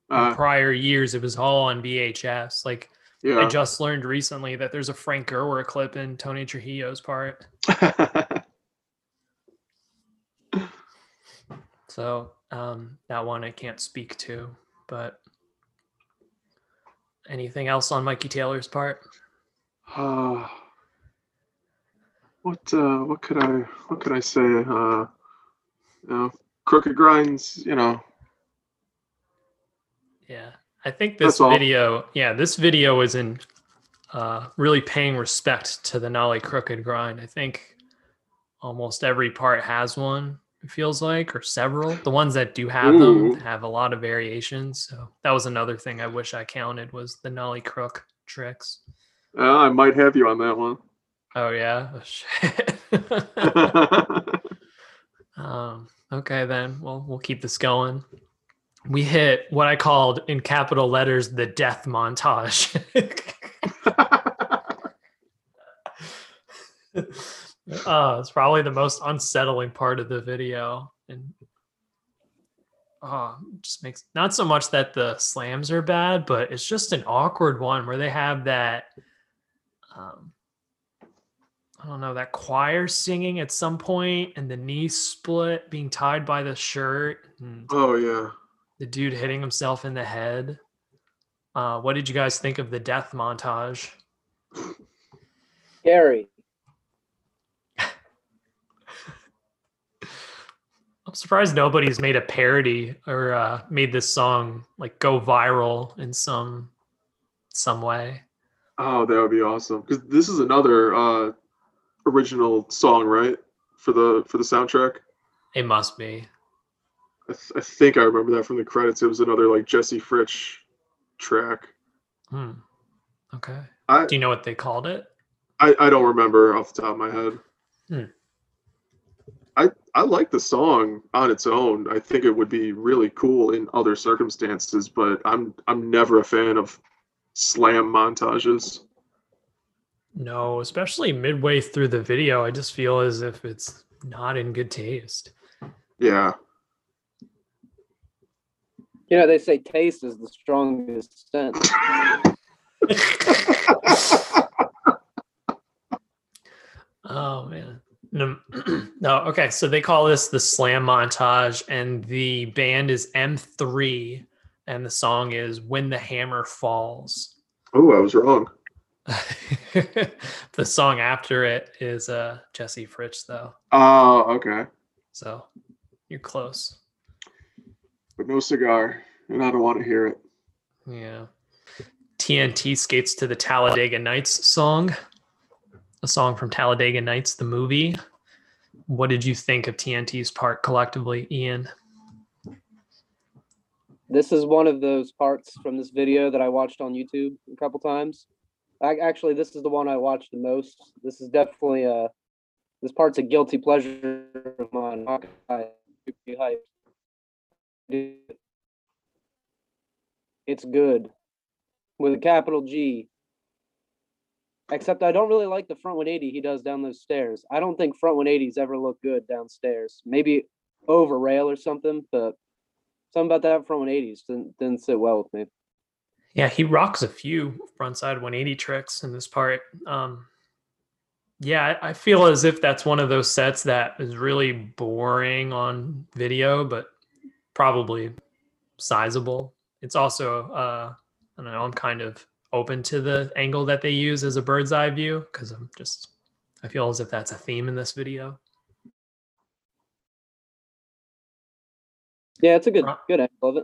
B: Uh,
A: prior years, it was all on VHS. Like I just learned recently that there's a Frank Gerwer clip in Tony Trujillo's part. So um, that one I can't speak to, but anything else on Mikey Taylor's part?
B: Uh, what uh, what could I what could I say? Uh, you know, crooked grinds. You know,
A: Yeah, I think this
B: That's all.
A: video, yeah, this video is in uh, really paying respect to the Nollie Crooked Grind. I think almost every part has one. It feels like, or several. The ones that do have
B: Ooh.
A: them have a lot of variations. So that was another thing I wish I counted was the Nollie Crook tricks.
B: uh, I might have you on that one.
A: Oh yeah, oh, shit. um, okay then. Well, we'll keep this going. We hit what I called in capital letters the death montage. uh, it's probably the most unsettling part of the video, and uh, just makes not so much that the slams are bad, but it's just an awkward one where they have that. Um, I don't know, that choir singing at some point and the knee split being tied by the shirt and
B: oh yeah.
A: The dude hitting himself in the head. Uh, what did you guys think of the death montage?
C: Gary,
A: I'm surprised nobody's made a parody or uh, made this song like go viral in some some way.
B: Oh, that would be awesome. Because this is another uh, original song, right? For the for the soundtrack.
A: It must be.
B: I, th- I think I remember that from the credits. It was another like Jesse Fritsch track.
A: Hmm. Okay.
B: I,
A: Do you know what they called it?
B: I I don't remember off the top of my head.
A: Hmm.
B: I I like the song on its own. I think it would be really cool in other circumstances, but I'm I'm never a fan of slam montages.
A: No, especially midway through the video, I just feel as if it's not in good taste.
B: Yeah.
C: You know they say taste is the strongest sense.
A: Oh man. No, no, okay. So they call this the slam montage, and the band is M3, and the song is When the Hammer Falls.
B: Oh, I was wrong.
A: the song after it is uh Jesse Fritsch, though.
B: Oh, okay.
A: So you're close.
B: But no cigar, and I don't want to hear it.
A: Yeah. TNT skates to the Talladega Nights song, a song from Talladega Nights, the movie. What did you think of TNT's part collectively, Ian?
C: This is one of those parts from this video that I watched on YouTube a couple times. I, actually, this is the one I watched the most. This is definitely a. This part's a guilty pleasure of mine. Not gonna It's good, with a capital G. Except I don't really like the front 180 he does down those stairs. I don't think front 180s ever look good downstairs. Maybe over rail or something, but something about that front 180s didn't, didn't sit well with me.
A: Yeah, he rocks a few frontside 180 tricks in this part. Um, yeah, I feel as if that's one of those sets that is really boring on video, but probably sizable. It's also, uh, I don't know, I'm kind of open to the angle that they use as a bird's eye view because I'm just, I feel as if that's a theme in this video.
C: Yeah, it's a good good angle of it.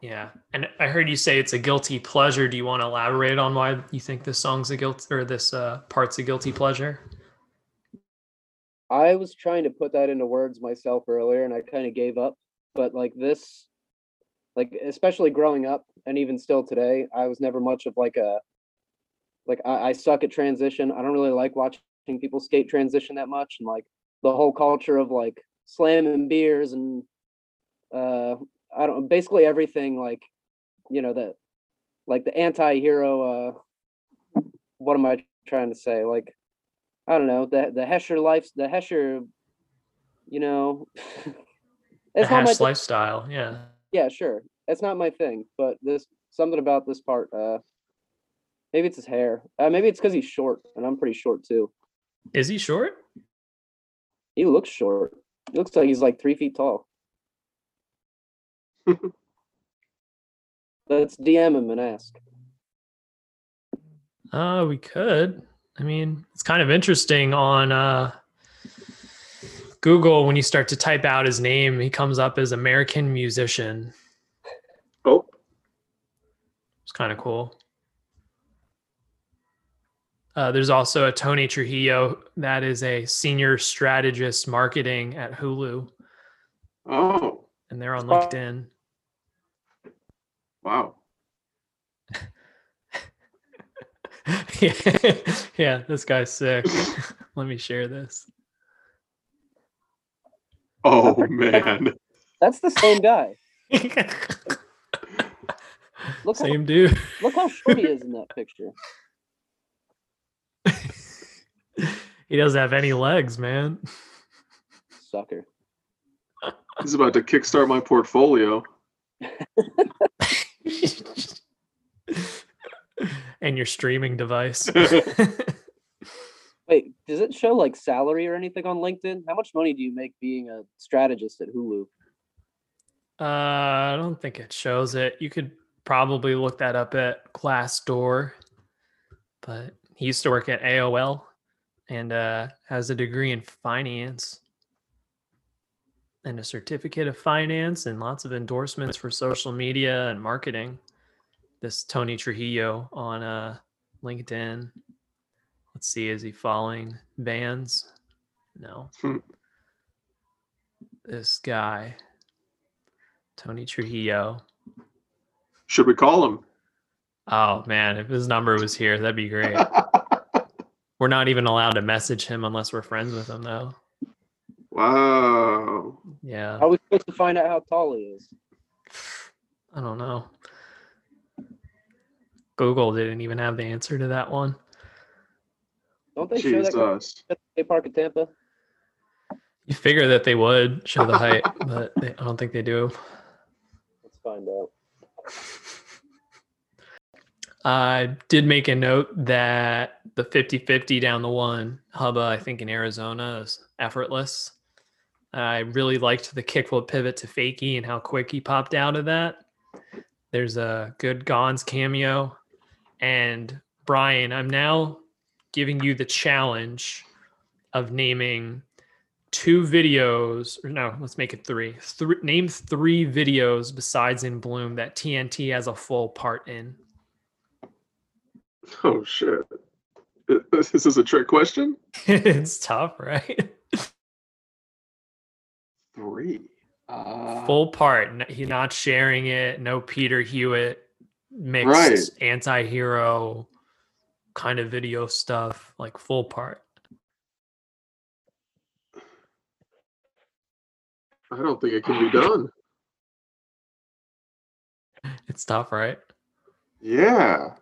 A: Yeah, and I heard you say it's a guilty pleasure. Do you want to elaborate on why you think this song's a guilt or this uh, part's a guilty pleasure?
C: I was trying to put that into words myself earlier and I kind of gave up. But like this, like especially growing up and even still today, I was never much of like a like I, I suck at transition. I don't really like watching people skate transition that much and like the whole culture of like slamming beers and uh I don't basically everything like you know that like the anti-hero uh what am I trying to say? Like I don't know the the Hesher life, the Hesher, you know,
A: The
C: it's not my
A: hash
C: thing.
A: lifestyle. Yeah.
C: yeah, sure, it's not my thing, but this something about this part. Uh, maybe it's his hair. Uh, maybe it's because he's short, and I'm pretty short too.
A: Is he short?
C: He looks short. He looks like he's like three feet tall. Let's DM him and ask.
A: Uh, we could. I mean, it's kind of interesting on uh, Google when you start to type out his name, he comes up as American musician.
B: Oh,
A: It's kind of cool. Uh, there's also a Tony Trujillo that is a senior strategist marketing at Hulu,
B: oh,
A: and they're on. LinkedIn.
B: wow.
A: yeah, yeah, this guy's sick. Let me share this.
B: Oh man.
C: That's the same guy. Look how
A: Same dude.
C: look how short he is in that picture.
A: he doesn't have any legs, man.
C: Sucker.
B: He's about to kickstart my portfolio.
A: and your streaming device.
C: Wait, does it show like salary or anything on LinkedIn? How much money do you make being a strategist at Hulu?
A: uh, I don't think it shows it. You could probably look that up at Glassdoor, but he used to work at AOL and uh, has a degree in finance and a certificate of finance and lots of endorsements for social media and marketing. This Tony Trujillo on uh, LinkedIn. Let's see, is he following Vans? No.
B: Hmm.
A: this guy, Tony Trujillo.
B: Should we call him?
A: Oh man, if his number was here, that'd be great. we're not even allowed to message him unless we're friends with him, though.
B: wow.
A: Yeah,
C: How are we supposed to find out how tall he is?
A: I don't know. Google didn't even have the answer to that one.
C: Don't they show that guy
B: Jesus.
C: at the state park in Tampa?
A: You figure that they would show the height, but they, I don't think they do.
C: Let's find out.
A: I did make a note that the 50 50 down the one, Hubba, I think in Arizona, is effortless. I really liked the kickflip pivot to fakie and how quick he popped out of that. There's a good Gonz cameo. And Brian, I'm now giving you the challenge of naming two videos, or no, let's make it three. Three name three videos besides in Bloom that TNT has a full part in.
B: Oh shit. This is a trick question?
A: it's tough, right?
B: Three. Uh,
A: Full part. He's not sharing it. No Peter Hewitt mixed
B: Right.
A: anti-hero kind of video stuff. Like full part.
B: I don't think it can be done.
A: It's tough, right?
B: Yeah.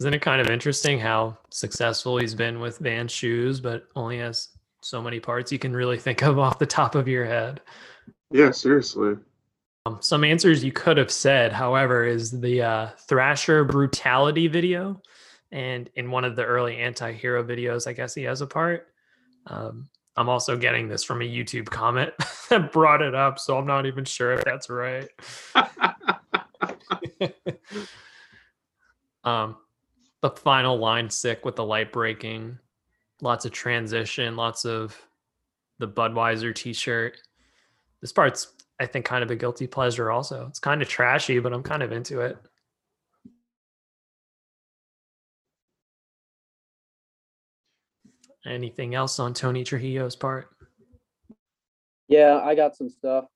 A: Isn't it kind of interesting how successful he's been with Van shoes, but only has so many parts you can really think of off the top of your head?
B: Yeah, seriously.
A: Um, some answers you could have said, however, is the uh, Thrasher brutality video, and in one of the early anti-hero videos, I guess he has a part. Um, I'm also getting this from a YouTube comment that brought it up, so I'm not even sure if that's right. um, the final line sick with the light breaking, lots of transition, lots of the Budweiser T-shirt. This part's I think kind of a guilty pleasure also. It's kind of trashy, but I'm kind of into it. Anything else on Tony Trujillo's part?
C: Yeah, I got some stuff.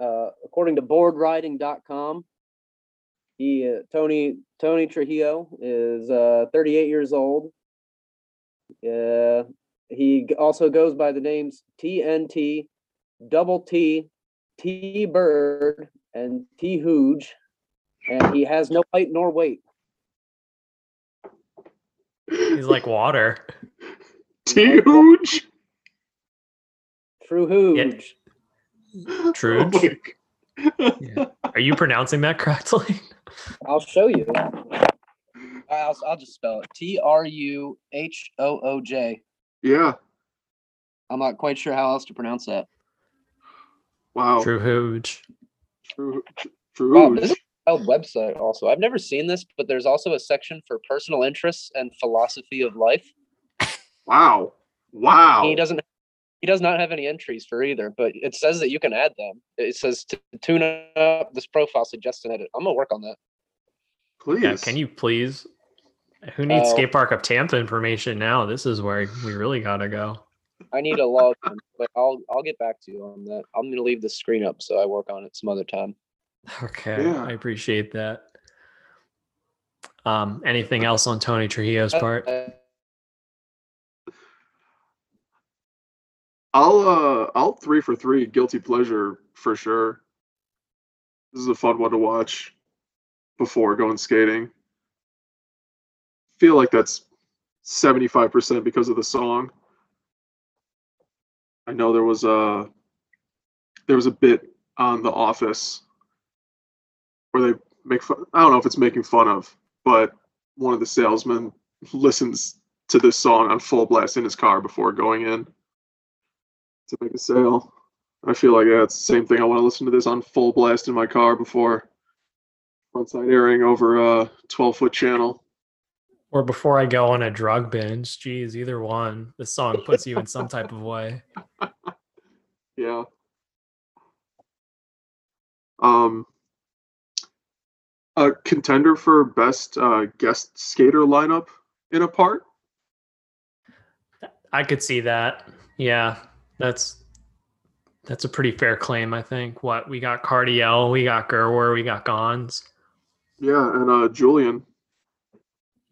C: Uh, according to boardriding.com, he uh, Tony Tony Trujillo is uh, 38 years old. Uh, he also goes by the names TNT, Double T, T Bird, and T Hooge, and he has no height nor weight.
A: He's like water.
B: Huge.
C: True Hooge.
A: Truge?
B: Oh my
A: Yeah. Are you pronouncing that correctly?
C: I'll show you. I'll, I'll just spell it. T R U H O O J.
B: Yeah.
C: I'm not quite sure how else to pronounce that.
B: Wow.
A: True hooge.
B: True. True.
C: Wow, this is a wild website also. I've never seen this, but there's also a section for personal interests and philosophy of life.
B: Wow. Wow.
C: He doesn't he does not have any entries for either, but it says that you can add them. It says to tune up this profile, suggest an edit. I'm gonna work on that.
B: Please.
A: Yeah, can you please? Who needs
C: Oh.
A: skate park of Tampa information now? This is where we really gotta go.
C: I need a log, but I'll I'll get back to you on that. I'm gonna leave the screen up so I work on it some other time.
A: Okay,
B: Yeah.
A: I appreciate that. Um, anything else on Tony Trujillo's part?
C: Uh,
B: I'll uh I'll three for three guilty pleasure for sure. This is a fun one to watch before going skating. Feel like that's 75% because of the song. I know there was a there was a bit on The Office where they make fun I don't know if it's making fun of, but one of the salesmen listens to this song on full blast in his car before going in to make a sale. I feel like yeah, it's the same thing. I want to listen to this on full blast in my car before frontside airing over a 12 foot channel.
A: Or before I go on a drug binge? Geez, either one. This song puts you in some type of way.
B: Yeah. Um, a contender for best uh, guest skater lineup in a part.
A: I could see that. Yeah, that's that's a pretty fair claim. I think. What we got, Cardiel, we got Gerwer, we got Gonz.
B: Yeah, and uh, Julian.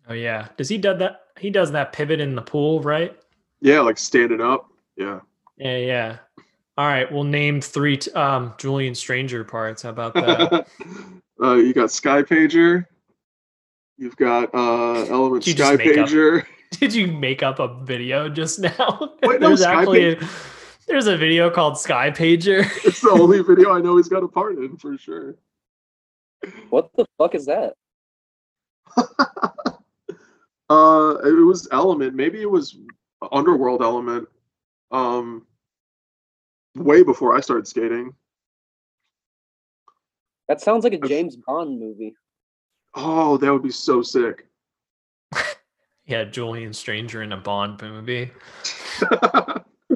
A: Oh yeah, does he do that? He does that pivot in the pool, right?
B: Yeah, like standing up. Yeah.
A: Yeah, yeah. All right, we'll name three t- um, Julian Stranger parts. How about that?
B: uh, you got Sky Pager. You've got uh, Element
A: Did you
B: Sky
A: just make up-
B: Pager.
A: Did you make up a video just now?
B: Wait, no,
A: there's
B: Sky
A: actually a, there's a video called Sky Pager.
B: It's the only video I know he's got a part in for sure.
C: what the fuck is that?
B: Uh, it was Element. Maybe it was Underworld Element. Um, way before I started skating.
C: That sounds like a
B: I've-
C: James Bond movie.
B: Oh, that would be so sick.
A: yeah, Julian Stranger in a Bond movie.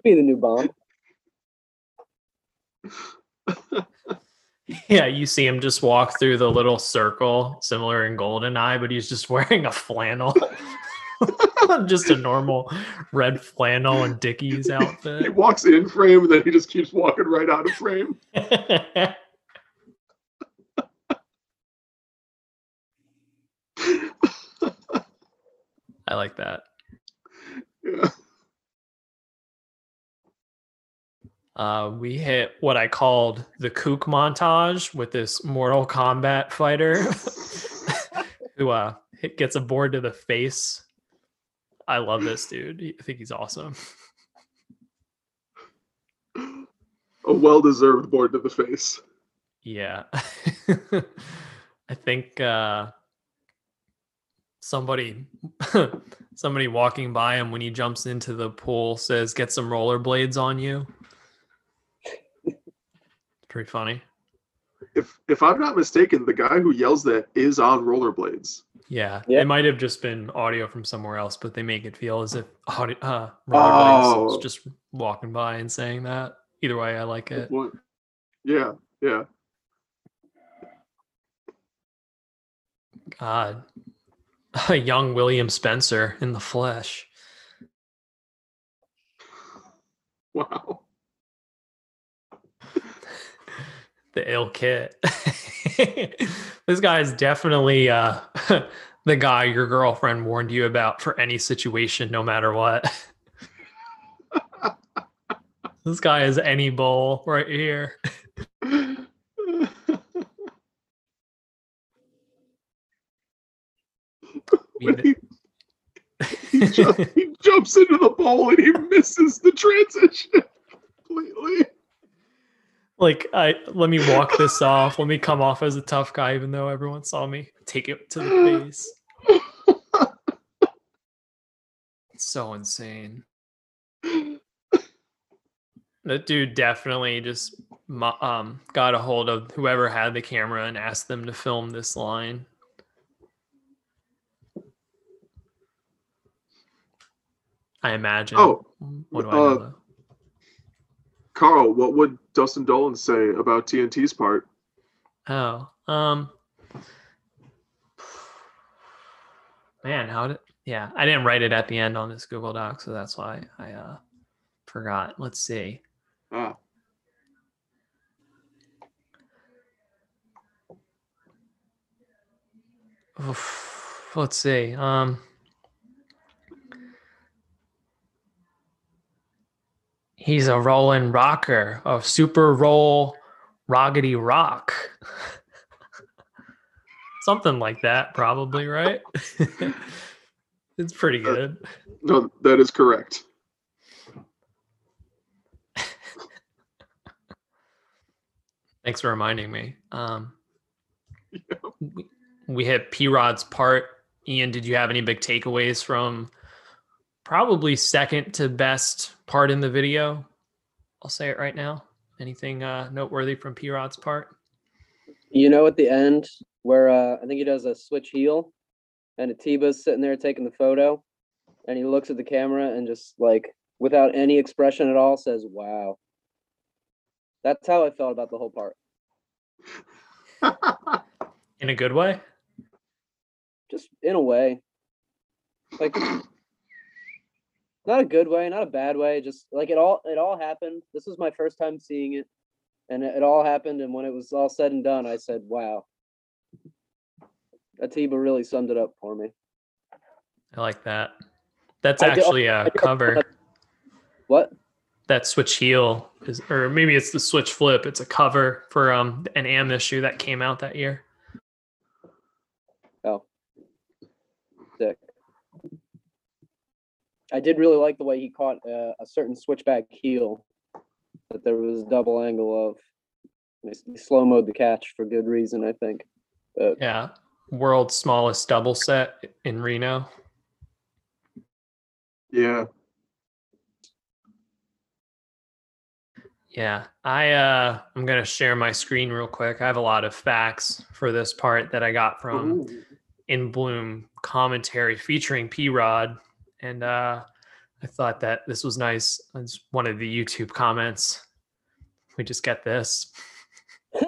C: Could be the new bomb.
A: Yeah, you see him just walk through the little circle, similar in Goldeneye, but he's just wearing a flannel. just a normal red flannel and Dickies outfit.
B: he walks in frame and then he just keeps walking right out of frame.
A: I like that.
B: Yeah.
A: Uh, we hit what I called the kook montage with this Mortal Kombat fighter who uh, gets a board to the face. I love this dude. I think he's awesome.
B: A well-deserved board to the face.
A: Yeah. I think uh somebody somebody walking by him when he jumps into the pool says get some rollerblades on you. Pretty funny.
B: If if I'm not mistaken, the guy who yells that is on rollerblades.
A: Yeah,
C: Yeah.
A: it might have just been audio from somewhere else, but they make it feel as if audio, uh, rollerblades
B: Oh.
A: is just walking by and saying that. Either way, I like it.
B: Yeah, yeah.
A: God, a young William Spencer in the flesh.
B: Wow.
A: The ill kit. this guy is definitely uh, the guy your girlfriend warned you about for any situation, no matter what. this guy is any bull right here. Mean,
B: he, just, he jumps into the bowl and he misses the transition completely.
A: Like I let me walk this off. Let me come off as a tough guy, even though everyone saw me take it to the face. It's so insane. That dude definitely just um got a hold of whoever had the camera and asked them to film this line. I imagine.
B: Oh,
A: what do I know?
B: uh,
A: though?
B: Carl, what would Dustin Dollin say about TNT's part?
A: Oh, um, man, how did? Yeah, I didn't write it at the end on this Google Doc, so that's why I uh forgot. Let's see.
B: Ah,
A: Oof, let's see. Um, he's a rolling rocker, a super roll, rockety rock. Something like that, probably, right? it's pretty good.
B: no, that is correct.
A: Thanks for reminding me. Um,
B: Yeah.
A: we, we hit P Rod's part. Ian, did you have any big takeaways from probably second to best part in the video? I'll say it right now. Anything uh, noteworthy from P Rod's part?
C: You know, at the end where uh, I think he does a switch heel, and Atiba's sitting there taking the photo, and he looks at the camera and just like without any expression at all says, "Wow." That's how I felt about the whole part.
A: In a good way?
C: Just in a way, like not a good way, not a bad way. Just like it all, it all happened. This was my first time seeing it, and it, it all happened. And when it was all said and done, I said, "Wow." Atiba really summed it up for me.
A: I like that. That's
C: I did-
A: actually a cover.
C: What?
A: That switch heel is, or maybe it's the switch flip. It's a cover for um an AM issue that came out that year.
C: Oh, sick. I did really like the way he caught uh, a certain switchback heel that there was a double angle of. He slow mode the catch for good reason, I think. But
A: Yeah, world's smallest double set in Reno.
B: yeah.
A: Yeah, I uh I'm gonna share my screen real quick. I have a lot of facts for this part that I got from
B: Ooh.
A: In Bloom commentary featuring P Rod, and uh I thought that this was nice. It's one of the YouTube comments. We just get this.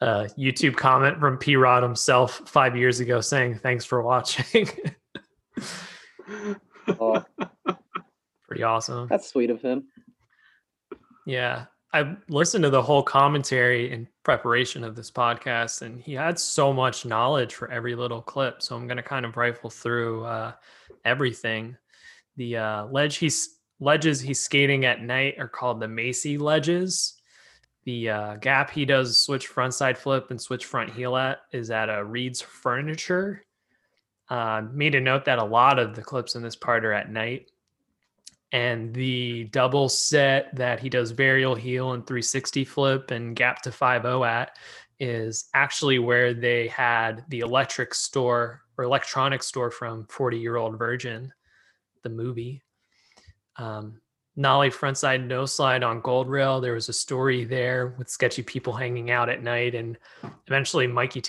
A: uh, YouTube comment from P Rod himself five years ago saying, Thanks for watching.
C: oh,
A: Pretty awesome.
C: that's sweet of him.
A: Yeah. I listened to the whole commentary in preparation of this podcast, and he had so much knowledge for every little clip. So I'm going to kind of rifle through uh, everything. The uh, ledge he's ledges he's skating at night are called the Macy ledges. The uh, gap he does switch frontside flip and switch front heel at is at a Reed's Furniture. Uh, made a note that a lot of the clips in this part are at night and the double set that he does varial heel and 360 flip and gap to 5 at is actually where they had the electric store or electronic store from 40 year old virgin the movie. Um, nollie frontside no slide on gold rail. There was a story there with sketchy people hanging out at night and eventually mikey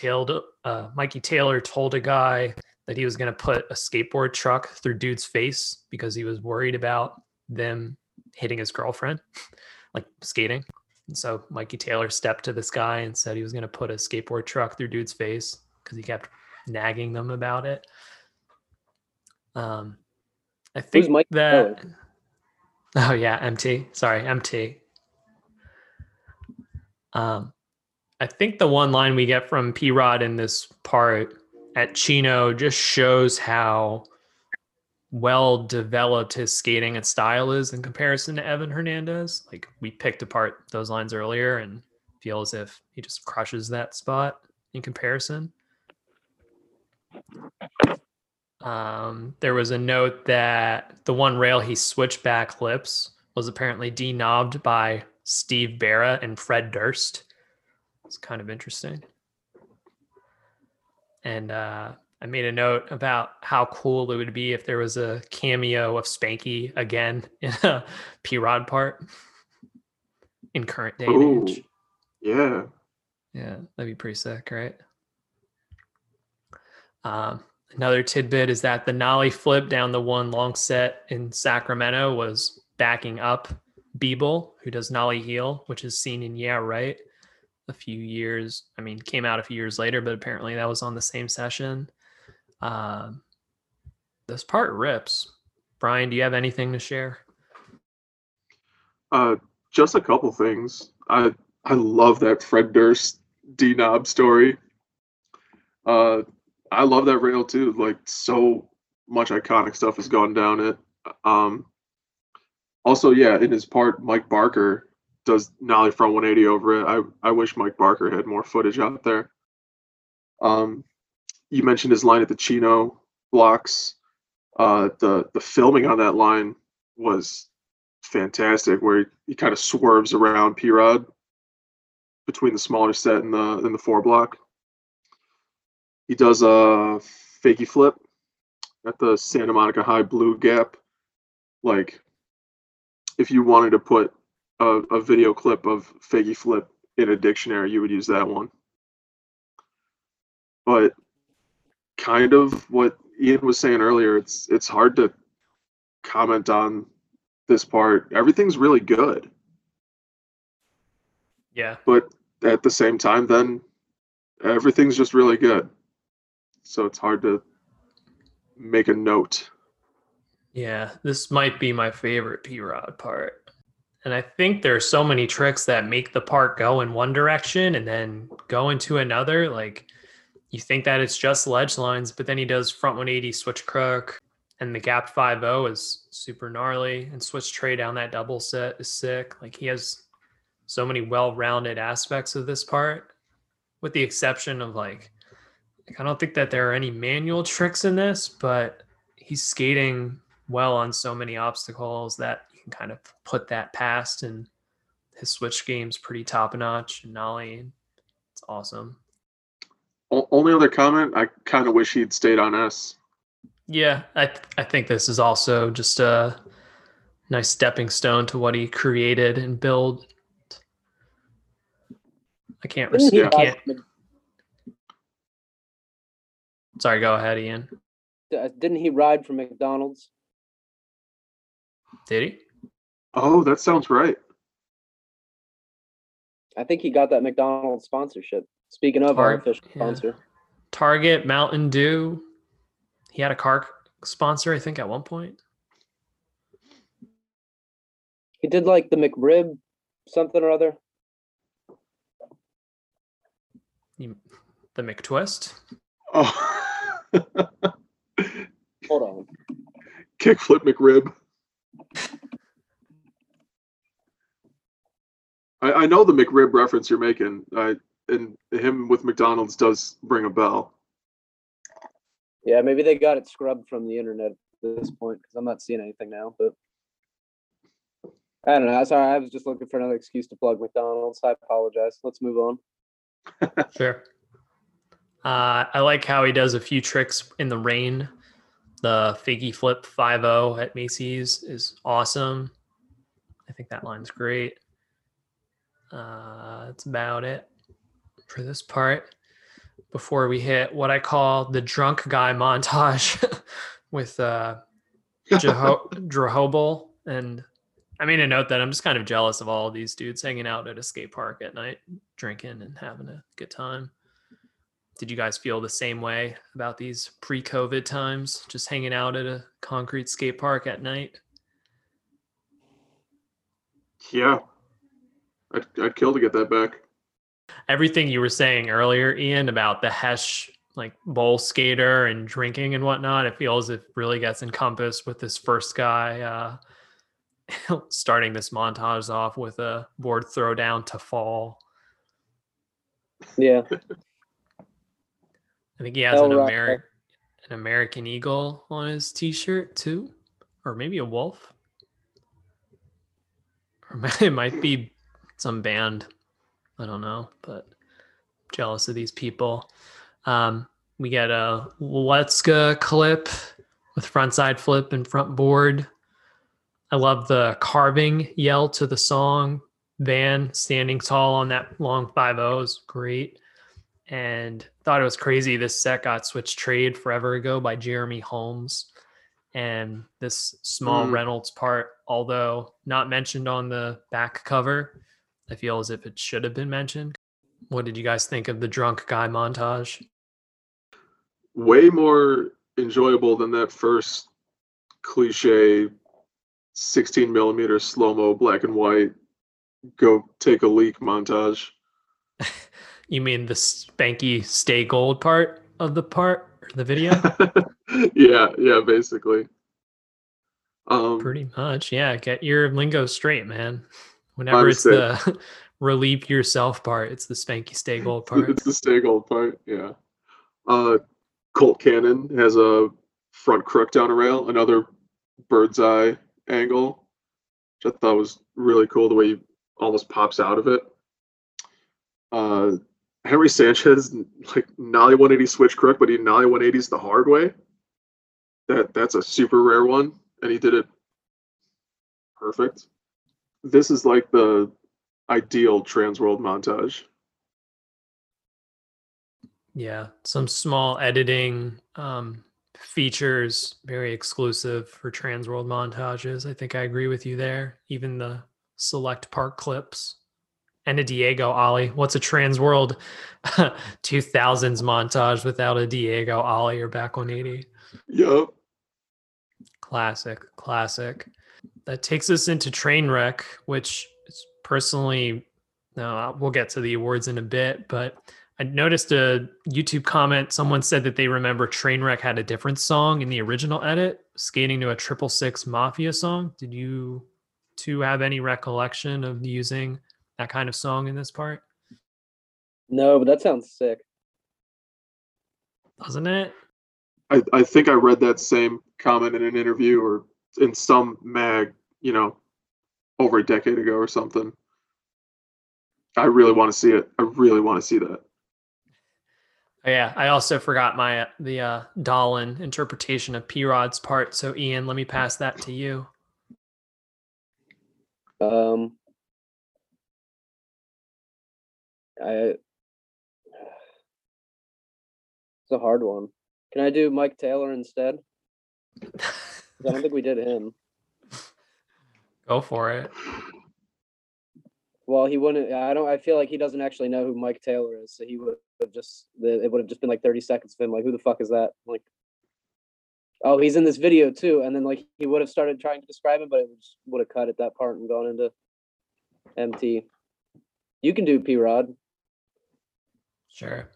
A: uh, mikey taylor told a guy that he was going to put a skateboard truck through dude's face because he was worried about them hitting his girlfriend, like skating. And so Mikey Taylor stepped to this guy and said he was going to put a skateboard truck through dude's face because he kept nagging them about it. Um, I think
C: Mikey
A: that. Oh yeah, MT. Sorry, MT. Um, I think the one line we get from P Rod in this part at Chino just shows how well developed his skating and style is in comparison to Evan Hernandez. Like we picked apart those lines earlier and feel as if he just crushes that spot in comparison. Um, there was a note that the one rail he switched back lips was apparently denobbed by Steve Berra and Fred Durst. It's kind of interesting. And uh, I made a note about how cool it would be if there was a cameo of Spanky again in a P Rod part in current day and age.
B: Yeah.
A: Yeah, that'd be pretty sick, right? Um, another tidbit is that the Nollie flip down the one long set in Sacramento was backing up Beeble, who does Nollie heel, which is seen in Yeah Right a few years. I mean, came out a few years later, but apparently that was on the same session. Um, this part rips. Brian, do you have anything to share?
B: Uh, just a couple things. I I love that Fred Durst D Knob story. Uh, I love that rail too. Like so much iconic stuff has gone down it. Um, also, yeah, in his part, Mike Barker does Nollie front 180 over it. I I wish Mike Barker had more footage out there. Um, you mentioned his line at the Chino blocks. Uh, the the filming on that line was fantastic where he, he kind of swerves around P Rod between the smaller set and the and the four block. He does a fakey flip at the Santa Monica High Blue Gap. Like if you wanted to put a, a video clip of fakey flip in a dictionary, you would use that one. But kind of what Ian was saying earlier, it's it's hard to comment on this part. Everything's really good,
A: Yeah.
B: but at the same time, then everything's just really good. So it's hard to make a note.
A: Yeah, this might be my favorite P Rod part. And I think there are so many tricks that make the part go in one direction and then go into another. Like you think that it's just ledge lines, but then he does front 180 switch crook and the gap 5-0 is super gnarly and switch tray down that double set is sick. Like he has so many well-rounded aspects of this part with the exception of like like, I don't think that there are any manual tricks in this, but he's skating well on so many obstacles that can kind of put that past and his switch game's pretty top notch and Nollie. It's awesome.
B: O- only other comment, I kind of wish he'd stayed on us.
A: Yeah, I I think this is also just a nice stepping stone to what he created and built. I can't
C: Didn't
A: I can't sorry, go ahead, Ian.
C: Uh, Didn't he ride for McDonald's?
A: Did he?
B: Oh, that sounds right.
C: I think he got that McDonald's sponsorship. Speaking of our official
A: yeah.
C: sponsor,
A: Target, Mountain Dew. He had a car sponsor, I think, at one point.
C: he did like the McRib something or other.
A: You- The McTwist.
B: Oh,
C: Hold on.
B: kickflip McRib. I, I know the McRib reference you're making. I and him with McDonald's does ring a bell.
C: Yeah, maybe they got it scrubbed from the internet at this point because I'm not seeing anything now. But I don't know. Sorry, I was just looking for another excuse to plug McDonald's. I apologize. Let's move on.
A: Sure. Uh, I like how he does a few tricks in the rain. The Figgy Flip 5 at Macy's is awesome. I think that line's great. Uh, that's about it for this part. Before we hit what I call the drunk guy montage with uh, Jeho- Drehobl. And I mean to note that I'm just kind of jealous of all of these dudes hanging out at a skate park at night, drinking and having a good time. Did you guys feel the same way about these pre-COVID times, just hanging out at a concrete skate park at night?
B: Yeah, I'd, I'd kill to get that back.
A: Everything you were saying earlier, Ian, about the Hesh like bowl skater and drinking and whatnot, it feels it really gets encompassed with this first guy uh, starting this montage off with a board throwdown to fall.
C: Yeah,
A: I think he has an
C: Hell right.
A: American. an American eagle on his t-shirt too, or maybe a wolf. Or it might be some band. I don't know, but jealous of these people. Um, we get a Letska clip with frontside flip and front board. I love the carving yell to the song. Van standing tall on that long 5 is great. And thought it was crazy. This set got switched trade forever ago by Jeremy Holmes. And this small
B: Mm.
A: Reynolds part, although not mentioned on the back cover, I feel as if it should have been mentioned. What did you guys think of the drunk guy montage?
B: Way more enjoyable than that first cliche 16 millimeter slow mo black and white go take a leak montage.
A: You mean the spanky stay gold part of the part the video?
B: yeah, yeah, basically. Um,
A: Pretty much. Yeah. Get your lingo straight, man. Whenever it's the relieve yourself part, it's the spanky stay gold part.
B: It's the stay gold part, yeah. Uh, Colt Cannon has a front crook down a rail, another bird's eye angle, which I thought was really cool the way he almost pops out of it. Uh, Henry Sanchez, like nollie 180 switch crook, but he nollie 180s the hard way. That that's a super rare one, and he did it perfect. This is like the ideal trans world montage.
A: Yeah. Some small editing um, features, very exclusive for Trans World montages. I think I agree with you there. Even the select part clips. And a Diego Ollie. What's a Trans World 2000s montage without a Diego Ollie or back 180?
B: Yup.
A: Classic, classic. That takes us into Trainwreck, which is personally, no, uh, we'll get to the awards in a bit, but I noticed a YouTube comment. Someone said that they remember Trainwreck had a different song in the original edit, skating to a triple six mafia song. Did you two have any recollection of using that kind of song in this part?
C: No, but that sounds sick.
A: Doesn't it?
B: I, I think I read that same comment in an interview or in some mag, you know, over a decade ago or something. I really want to see it. I really want to see that.
A: Oh, yeah, I also forgot my uh, the uh, Dollin interpretation of P Rod's part. So Ian, let me pass that to you.
C: Um, I. It's a hard one. Can I do Mike Taylor instead? I don't think we did him.
A: Go for it.
C: Well, he wouldn't. I don't. I feel like he doesn't actually know who Mike Taylor is, so he would have just. It would have just been like thirty seconds of him. Like, who the fuck is that? Like, oh, he's in this video too. And then like he would have started trying to describe him, but it just would have cut at that part and gone into MT. You can do P Rod.
A: Sure.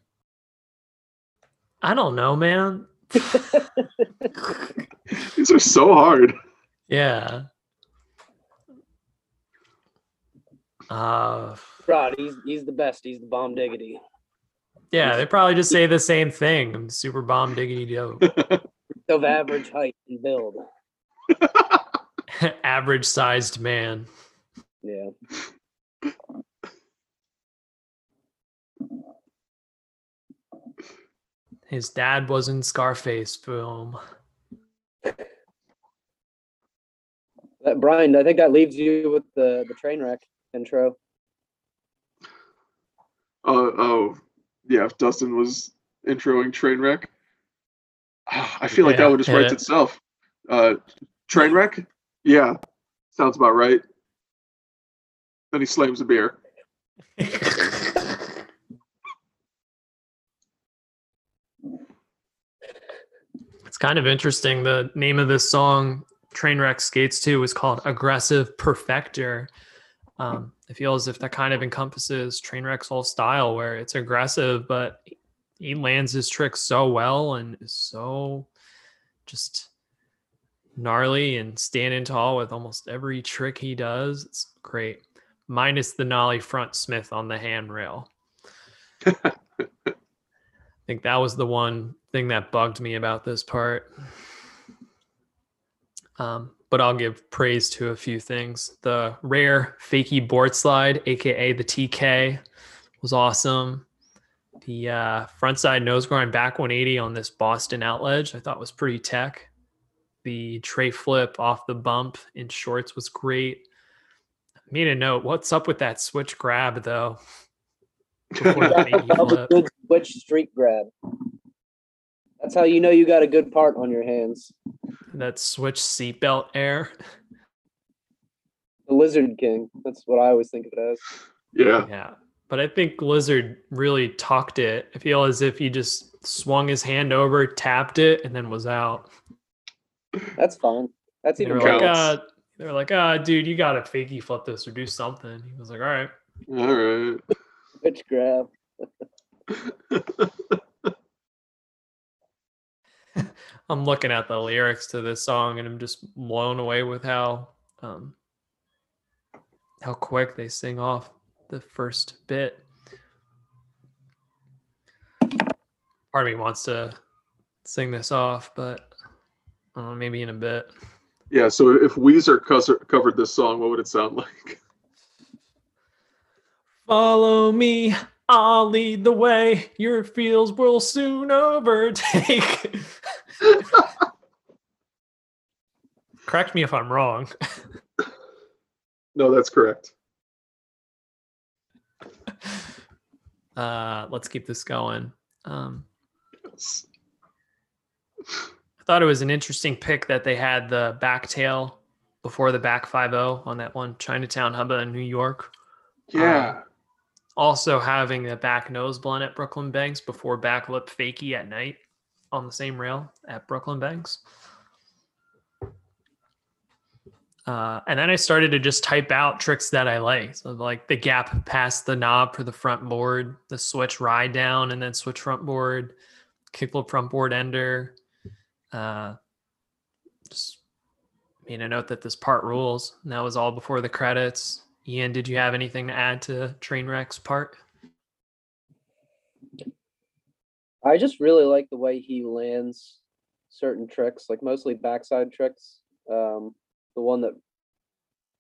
A: I don't know, man.
B: These are so hard.
A: Yeah. Uh
C: Rod, he's he's the best. He's the bomb diggity.
A: yeah, they probably just say the same thing. I'm super bomb diggity dope.
C: Of average height and build.
A: Average sized man.
C: Yeah.
A: His dad was in Scarface film.
C: That, Brian, I think that leaves you with the the train wreck intro.
B: Uh, oh, yeah. If Dustin was introing Trainwreck, Ah, I feel like
A: Yeah,
B: that would just write
A: yeah.
B: itself. Uh, Trainwreck? Yeah, sounds about right. Then he slams a beer.
A: kind of interesting. The name of this song, Trainwreck Skates 2, is called Aggressive Perfector. Um, I feel as if that kind of encompasses Trainwreck's whole style, where it's aggressive, but he lands his tricks so well and is so just gnarly and standing tall with almost every trick he does. It's great. Minus the nollie front smith on the handrail. I think that was the one thing that bugged me about this part. Um, but I'll give praise to a few things. The rare fakie board slide, aka the TK, was awesome. The uh, frontside nose grind back 180 on this Boston outledge, I thought was pretty tech. The tray flip off the bump in shorts was great. I Made a note. What's up with that switch grab though? Before the fakie
C: That was a good switch street grab. That's how you know you got a good part on your hands.
A: that switch seatbelt air.
C: The Lizard King. That's what I always think of it as.
B: Yeah.
A: Yeah. But I think Lizard really talked it. I feel as if he just swung his hand over, tapped it, and then was out.
C: That's fine. That's
A: They
C: even
A: were like, uh, they were like, ah, dude, you gotta fakey flip this or do something. He was like, all right.
B: All right.
C: switch grab.
A: I'm looking at the lyrics to this song and I'm just blown away with how um how quick they sing off the first bit. Part of me wants to sing this off, but I maybe in a bit.
B: Yeah. So if Weezer covered this song, what would it sound like?
A: Follow me, I'll lead the way. Your fields will soon overtake. Correct me if I'm wrong.
B: No, that's correct.
A: Uh, let's keep this going. Um,
B: Yes.
A: I thought it was an interesting pick that they had the back tail before the back 5 on that one Chinatown Hubba in New York.
B: Yeah.
A: Also having the back nose blunt at Brooklyn Banks before back lip fakie at night on the same rail at Brooklyn Banks. Uh, and then I started to just type out tricks that I like. So like the gap past the knob for the front board, the switch ride down and then switch front board, kickflip front board ender. Uh, just made a note that this part rules. And that was all before the credits. Ian, did you have anything to add to Trainwreck's part?
C: I just really like the way he lands certain tricks, like mostly backside tricks. Um, the one that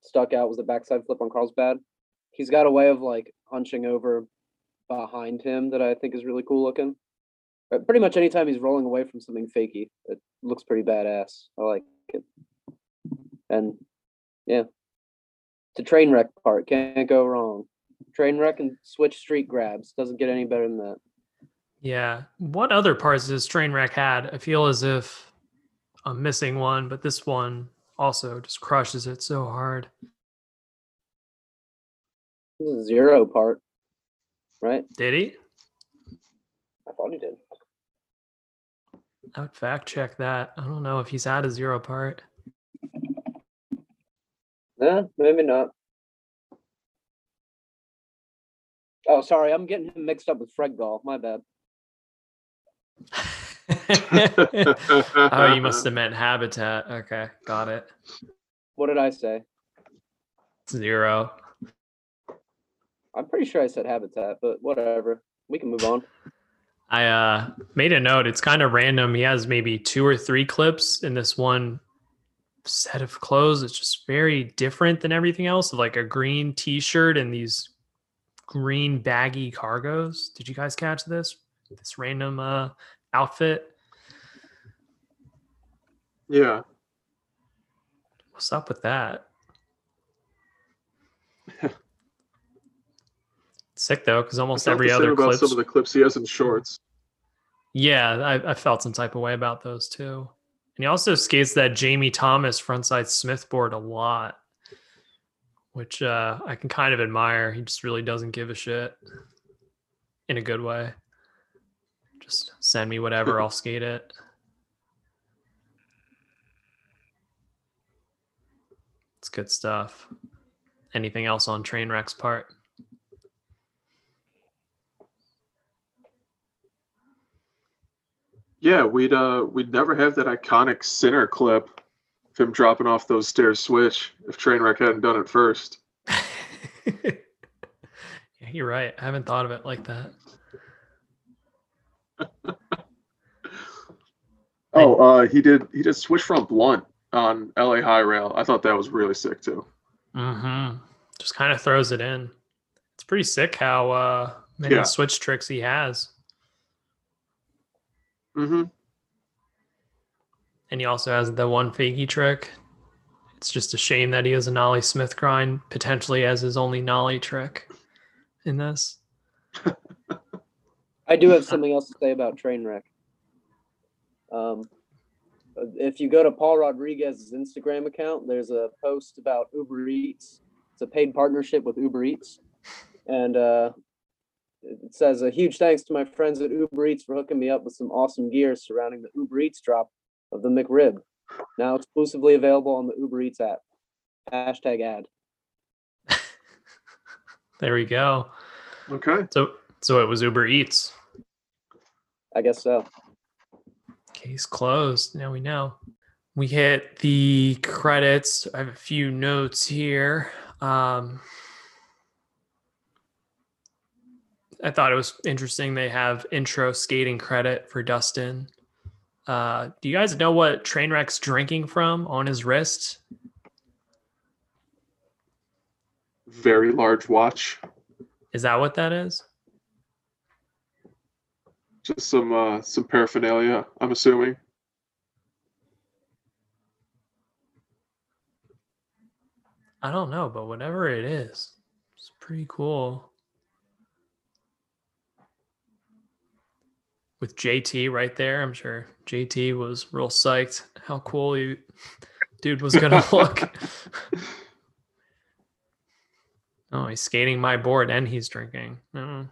C: stuck out was the backside flip on Carlsbad. He's got a way of like hunching over behind him that I think is really cool looking. Uh, pretty much anytime he's rolling away from something fakey, it looks pretty badass. I like it. And yeah, the train wreck part can't go wrong. Train wreck and switch street grabs doesn't get any better than that.
A: Yeah. What other parts does Trainwreck had? I feel as if I'm missing one, but this one also just crushes it so hard.
C: This zero part, right?
A: Did he?
C: I thought he did.
A: I would fact check that. I don't know if he's had a zero part.
C: Yeah, maybe not. Oh, sorry, I'm getting him mixed up with Fred Gall. My bad.
A: oh, you must have meant habitat. Okay, got it.
C: What did I say?
A: Zero.
C: I'm pretty sure I said habitat, but whatever. We can move on.
A: I uh made a note. It's kind of random. He has maybe two or three clips in this one set of clothes. It's just very different than everything else. Like a green t-shirt and these green baggy cargos. Did you guys catch this? This random uh outfit.
B: yeah.
A: What's up with that? Sick though, because almost every other
B: about
A: clip.
B: some of the clips he has in shorts.
A: Yeah, I, I felt some type of way about those too. And he also skates that Jamie Thomas frontside Smith board a lot, which uh, I can kind of admire. He just really doesn't give a shit in a good way. Just send me whatever, I'll skate it. It's good stuff. Anything else on Trainwreck's part?
B: Yeah, we'd uh we'd never have that iconic center clip of him dropping off those stairs switch if Trainwreck hadn't done it first.
A: yeah, you're right. I haven't thought of it like that.
B: Oh, uh, he did he did switch front blunt on LA High Rail. I thought that was really sick too.
A: Mm-hmm. Just kind of throws it in. It's pretty sick how uh, many
B: Yeah.
A: switch tricks he has.
B: Mm-hmm.
A: And he also has the one fakie trick. It's just a shame that he has a Nollie Smith grind potentially as his only Nollie trick in this.
C: I do have something else to say about Trainwreck. Um, if you go to Paul Rodriguez's Instagram account, there's a post about Uber Eats. It's a paid partnership with Uber Eats, and uh, it says a huge thanks to my friends at Uber Eats for hooking me up with some awesome gear surrounding the Uber Eats drop of the McRib, now exclusively available on the Uber Eats app. Hashtag ad.
A: There we go.
B: Okay.
A: So so it was Uber Eats.
C: I guess so.
A: Case closed. Now we know. We hit the credits. I have a few notes here. Um, I thought it was interesting. They have intro skating credit for Dustin. Uh, do you guys know what Trainwreck's drinking from on his wrist?
B: Very large watch.
A: Is that what that is?
B: Just some uh some paraphernalia, I'm assuming.
A: I don't know, but whatever it is, it's pretty cool. With JT right there, I'm sure JT was real psyched how cool you, dude was gonna look. oh, he's skating my board and he's drinking. Oh.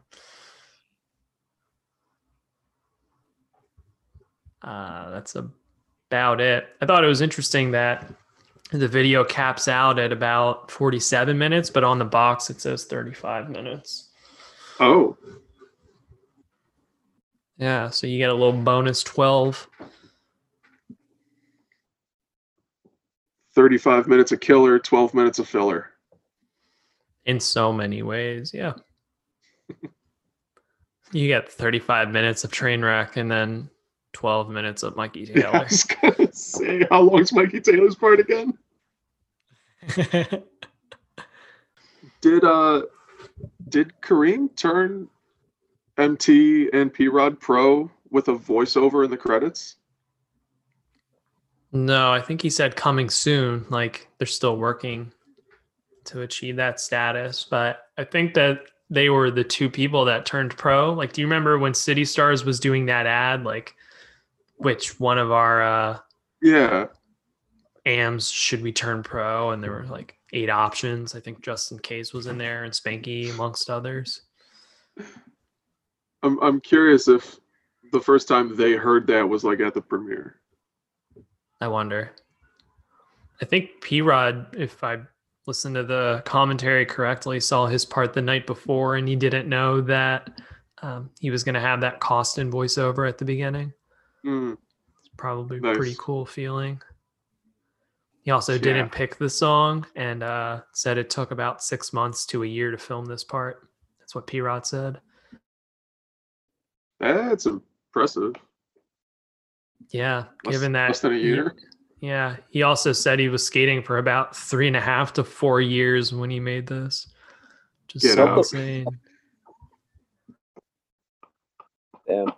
A: Uh, that's about it. I thought it was interesting that the video caps out at about 47 minutes, but on the box it says 35 minutes.
B: Oh,
A: Yeah, so you get a little bonus 12.
B: 35 minutes of killer, 12 minutes of filler.
A: in so many ways. Yeah. you get 35 minutes of train wreck and then 12 minutes of Mikey
B: Yeah, I
A: Taylor.
B: was gonna say, how long is Mikey Taylor's part again? Did uh did Kareem turn MT and P Rod Pro with a voiceover in the credits?
A: no, I think he said coming soon. Like they're still working to achieve that status. But I think that they were the two people that turned pro. Like, do you remember when City Stars was doing that ad? Like, which one of our uh,
B: Yeah.
A: AMs should we turn pro? And there were like eight options. I think Justin Case was in there and Spanky amongst others.
B: I'm I'm curious if the first time they heard that was like at the premiere.
A: I wonder. I think P Rod, if I listened to the commentary correctly, saw his part the night before and he didn't know that um, he was going to have that cost in voiceover at the beginning.
B: Mm,
A: It's probably a pretty cool feeling. He also
B: Yeah.
A: didn't pick the song and uh, said it took about six months to a year to film this part. That's what P Rod said.
B: that's impressive.
A: Yeah,
B: Less-
A: given that
B: less than a
A: he-
B: year?
A: yeah, he also said he was skating for about three and a half to four years when he made this. Just
B: Get
A: so insane.
C: Damn.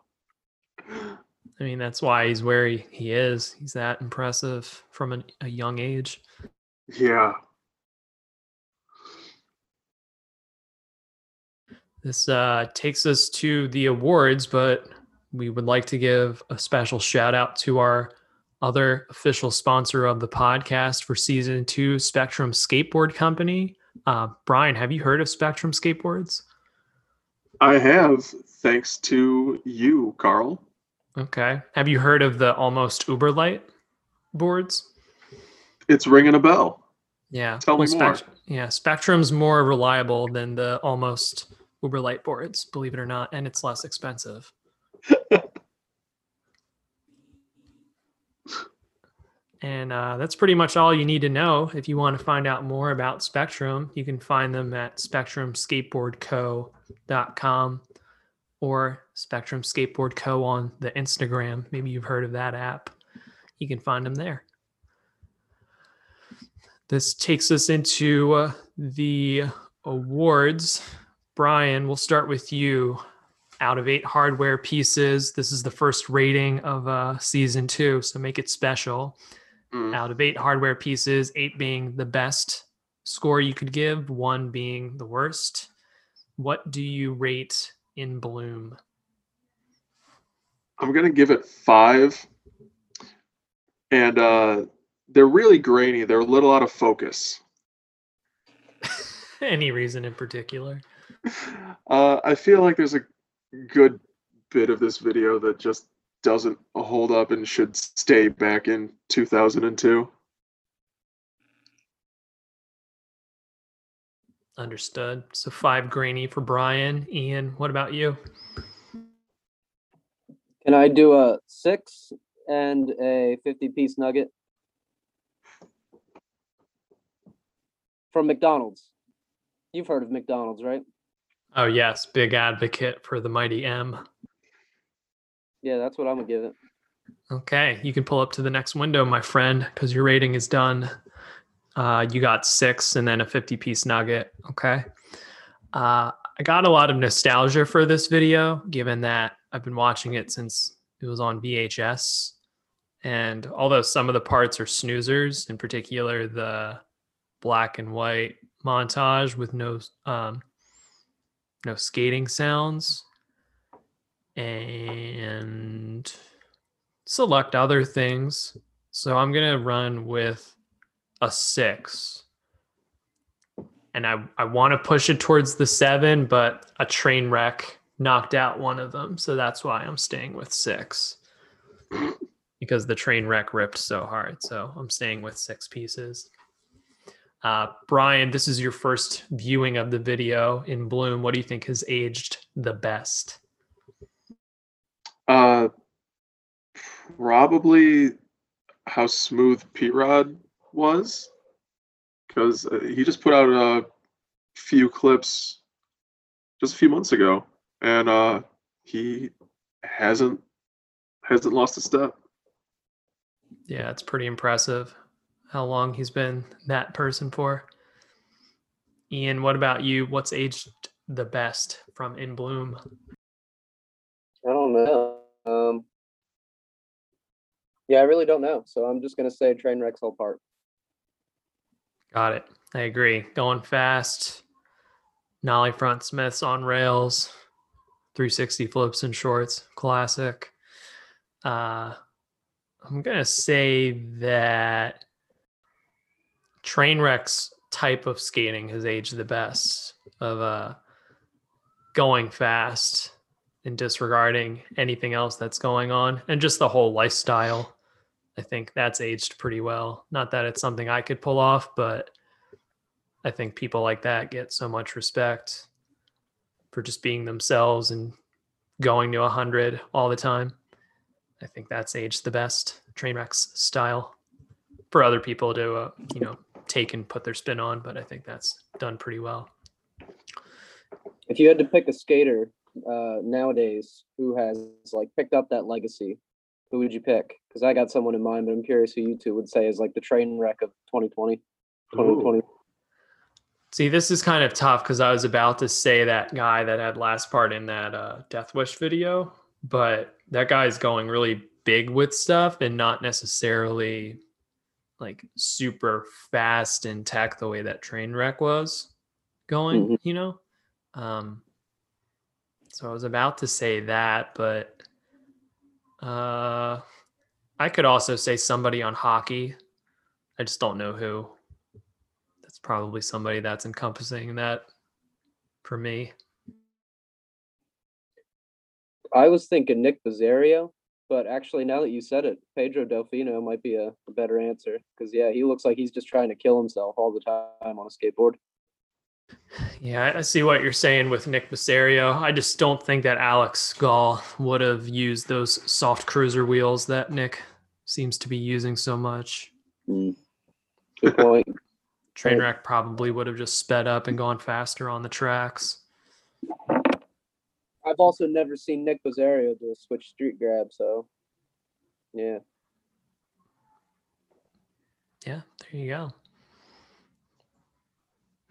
A: I mean, that's why he's where he, he is. He's that impressive from an, a young age.
B: Yeah.
A: This uh, takes us to the awards, but we would like to give a special shout out to our other official sponsor of the podcast for season two, Spectrum Skateboard Company. Uh, Brian, have you heard of Spectrum Skateboards?
B: I have, thanks to you, Carl.
A: Okay. Have you heard of the Almost Uber Light boards?
B: It's ringing a bell.
A: Yeah.
B: Tell me more.
A: Yeah, Spectrum's more reliable than the Almost Uber Light boards, believe it or not, and it's less expensive. and uh, that's pretty much all you need to know. If you want to find out more about Spectrum, you can find them at spectrumskateboardco.com. or Spectrum Skateboard Co. on the Instagram. Maybe you've heard of that app. You can find them there. This takes us into uh, the awards. Brian, we'll start with you. Out of eight hardware pieces, this is the first rating of uh, season two, so make it special.
B: Mm.
A: Out of eight hardware pieces, eight being the best score you could give, one being the worst. What do you rate in Bloom?
B: I'm gonna give it five. And uh, they're really grainy. They're a little out of focus.
A: Any reason in particular?
B: Uh, I feel like there's a good bit of this video that just doesn't hold up and should stay back in 2002.
A: Understood. So five grainy for Brian. Ian, what about you?
C: Can I do a six and a 50 piece nugget? From McDonald's. You've heard of McDonald's, right?
A: Oh yes, big advocate for the mighty M.
C: Yeah, that's what I'm gonna give it.
A: Okay, you can pull up to the next window, my friend, because your rating is done. Uh, you got six and then a 50 piece nugget. Okay. Uh, I got a lot of nostalgia for this video, given that I've been watching it since it was on VHS. And although some of the parts are snoozers, in particular the black and white montage with no um, no skating sounds, and select other things. So I'm gonna run with a six. And I, I want to push it towards the seven, but a train wreck knocked out one of them. So that's why I'm staying with six. because the train wreck ripped so hard. So I'm staying with six pieces. Uh, Brian, this is your first viewing of the video in Bloom. What do you think has aged the best?
B: Uh, probably how smooth P Rod was, because he just put out a few clips just a few months ago, and uh, he hasn't hasn't lost a step.
A: Yeah, it's pretty impressive how long he's been that person for. Ian, what about you? What's aged the best from In Bloom?
C: I don't know. Um, yeah, I really don't know. So I'm just gonna say train wrecks whole part.
A: Got it. I agree. Going fast. Nollie front Smiths on rails. 360 flips and shorts. Classic. Uh, I'm to say that Trainwreck's type of skating has aged the best of uh, going fast and disregarding anything else that's going on and just the whole lifestyle. I think that's aged pretty well. Not that it's something I could pull off, but I think people like that get so much respect for just being themselves and going to 100 all the time. I think that's aged the best, Trainwreck's style. For other people to, uh, you know, take and put their spin on, but I think that's done pretty well.
C: If you had to pick a skater uh, nowadays who has like picked up that legacy, who would you pick? Because I got someone in mind, but I'm curious who you two would say is like the train wreck of 2020, 2020.
A: See, this is kind of tough because I was about to say that guy that had last part in that uh, Death Wish video, but that guy's going really big with stuff and not necessarily like super fast in tech the way that train wreck was going,
C: Mhm.
A: you know? Um, so I was about to say that, but uh, I could also say somebody on hockey. I just don't know who. That's probably somebody that's encompassing that for me.
C: I was thinking Nick Boserio, but actually now that you said it, Pedro Delfino might be a, a better answer because yeah, he looks like he's just trying to kill himself all the time on a skateboard.
A: Yeah, I- see what you're saying with Nick Boserio. I just don't think that Alex Gall would have used those soft cruiser wheels that Nick seems to be using so much.
C: Mm. Good point.
A: Trainwreck probably would have just sped up and gone faster on the tracks.
C: I've also never seen Nick Boserio do a switch street grab, so yeah.
A: Yeah, there you go.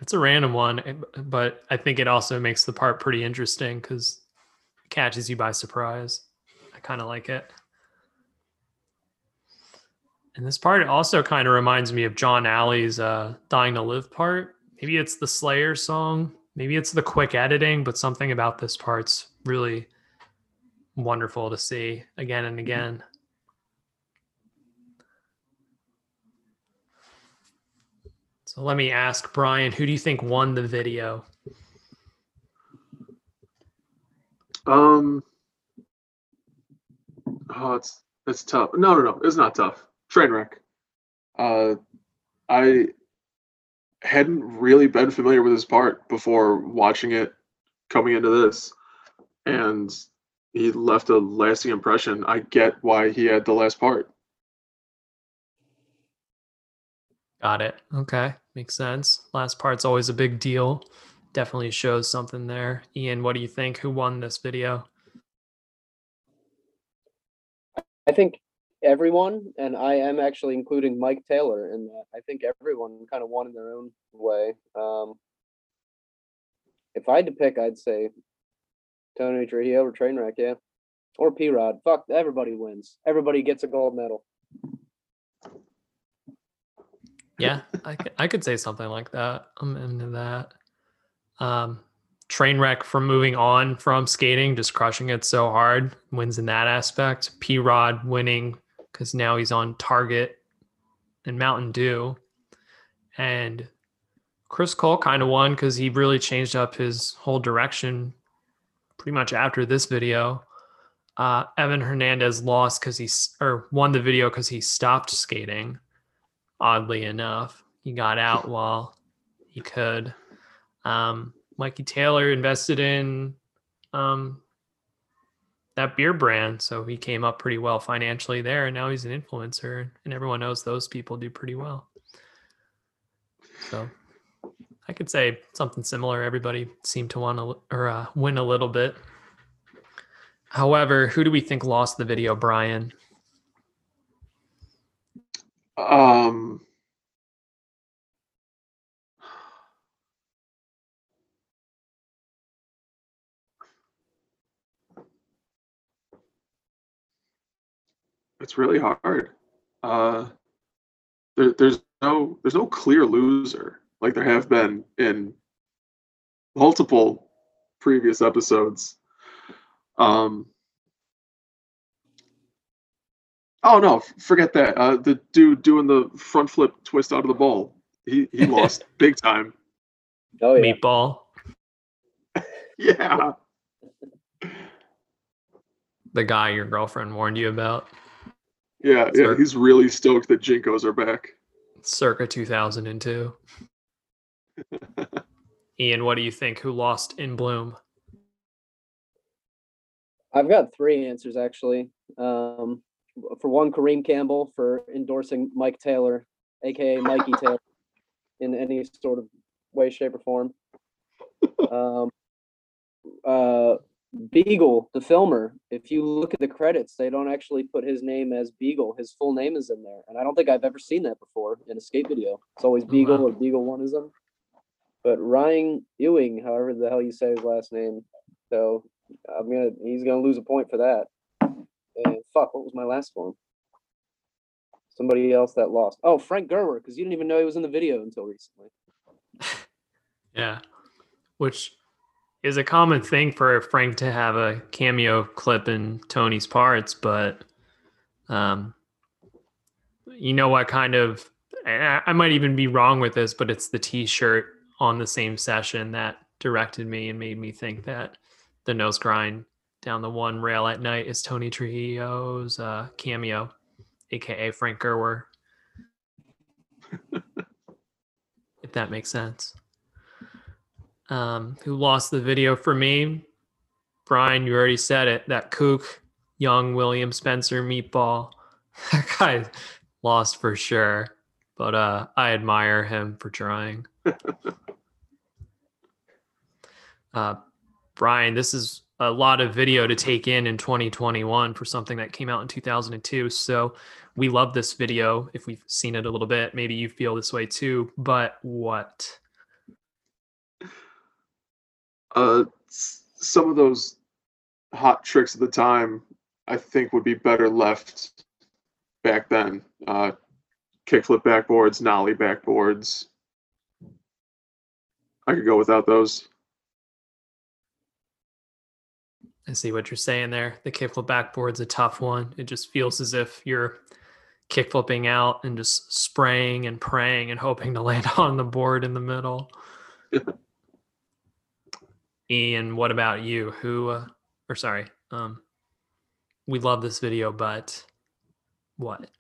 A: It's a random one, eh, but I think it also makes the part pretty interesting because it catches you by surprise. I kind of like it. And this part also kind of reminds me of John Alley's uh, Dying to Live part. Maybe it's the Slayer song, maybe it's the quick editing, but something about this part's really wonderful to see again and again. So let me ask Brian, who do you think won the video?
B: Um. Oh, it's it's tough. No, no, no. It's not tough. Trainwreck. Uh, I hadn't really been familiar with his part before watching it coming into this, and he left a lasting impression. I get why he had the last part.
A: Got it. Okay. Makes sense. Last part's always a big deal. Definitely shows something there. Ian, what do you think? Who won this video?
C: I think everyone, and I am actually including Mike Taylor in that. I think everyone kind of won in their own way. Um, if I had to pick, I'd say Tony Trujillo or Trainwreck, yeah, or P Rod. Fuck, everybody wins. Everybody gets a gold medal.
A: Yeah, I could say something like that. I'm into that. Um, Trainwreck from moving on from skating, just crushing it so hard, wins in that aspect. P Rod winning because now he's on Target and Mountain Dew. And Chris Cole kind of won because he really changed up his whole direction pretty much after this video. Uh, Evan Hernandez lost because he or won the video because he stopped skating oddly enough. He got out while he could. Um, Mikey Taylor invested in um, that beer brand, so he came up pretty well financially there, and now he's an influencer, and everyone knows those people do pretty well. So I could say something similar. Everybody seemed to want to or uh, win a little bit. However, who do we think lost the video, Brian?
B: Um. It's really hard. Uh, there, there's no there's no clear loser like there have been in multiple previous episodes. Um, Oh no, forget that. Uh, the dude doing the front flip twist out of the ball, He he lost big time.
C: Oh yeah.
A: Meatball.
B: Yeah.
A: the guy your girlfriend warned you about
B: Yeah, yeah.
A: Sir.
B: He's really stoked that JNCOs are back.
A: circa 2002 ian what do you think who lost in bloom
C: I've got three answers actually. Um, for one, Kareem Campbell for endorsing Mike Taylor, aka Mikey Taylor, in any sort of way, shape, or form. Um, uh, Beagle, the filmer. If you look at the credits, they don't actually put his name as Beagle. His full name is in there, and I don't think I've ever seen that before in a skate video. It's always oh, Beagle
A: wow.
C: or Beagle one is them. But Ryan Ewing, however the hell you say his last name, so I'm gonna he's gonna lose a point for that. And fuck, what was my last one? Somebody else that lost. Oh, Frank Gerwer, because you didn't even know he was in the video until recently.
A: yeah which is a common thing for frank to have a cameo clip in tony's parts but um you know what kind of I I might even be wrong with this but it's the t-shirt on the same session that directed me and made me think that the nose grind down the one rail at night is Tony Trujillo's uh, cameo, aka Frank Gerwer. if that makes sense. Um, who lost the video for me? Brian, you already said it. That kook, young William Spencer meatball. That guy lost for sure. But uh, I admire him for trying. uh, Brian, this is a lot of video to take in in 2021 for something that came out in 2002. So we love this video. If we've seen it a little bit, maybe you feel this way too. But what?
B: Uh, some of those hot tricks at the time, I think, would be better left back then. Uh, kickflip backboards, nollie backboards. I could go without those.
A: I see what you're saying there. The kickflip backboard's a tough one. It just feels as if you're kickflipping out and just spraying and praying and hoping to land on the board in the middle. Ian, what about you? Who, uh, or sorry, um, we love this video, but what?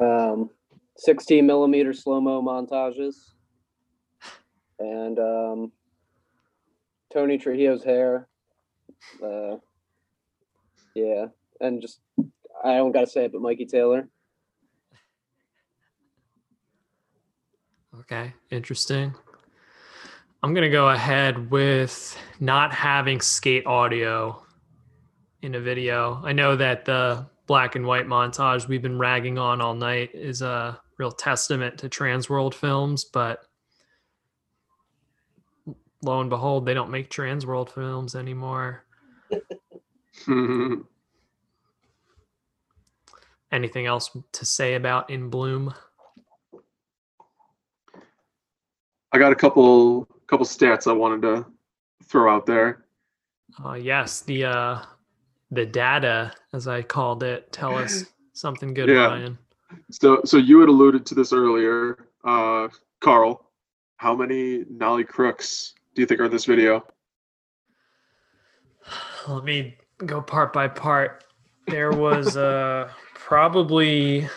C: Um, 16 millimeter slow mo montages, and um, Tony Trujillo's hair. Uh, yeah, and just I don't gotta say it, but Mikey Taylor.
A: Okay, interesting. I'm gonna go ahead with not having skate audio in a video. I know that the black and white montage we've been ragging on all night is a real testament to Transworld films, but lo and behold, they don't make Transworld films anymore. Anything else to say about In Bloom?
B: I got a couple couple stats I wanted to throw out there.
A: Uh, yes, the uh, the data, as I called it, tell us something good,
B: Yeah.
A: Brian.
B: So so you had alluded to this earlier, uh, Carl. How many nollie crooks do you think are in this video?
A: Let me go part by part. There was uh, probably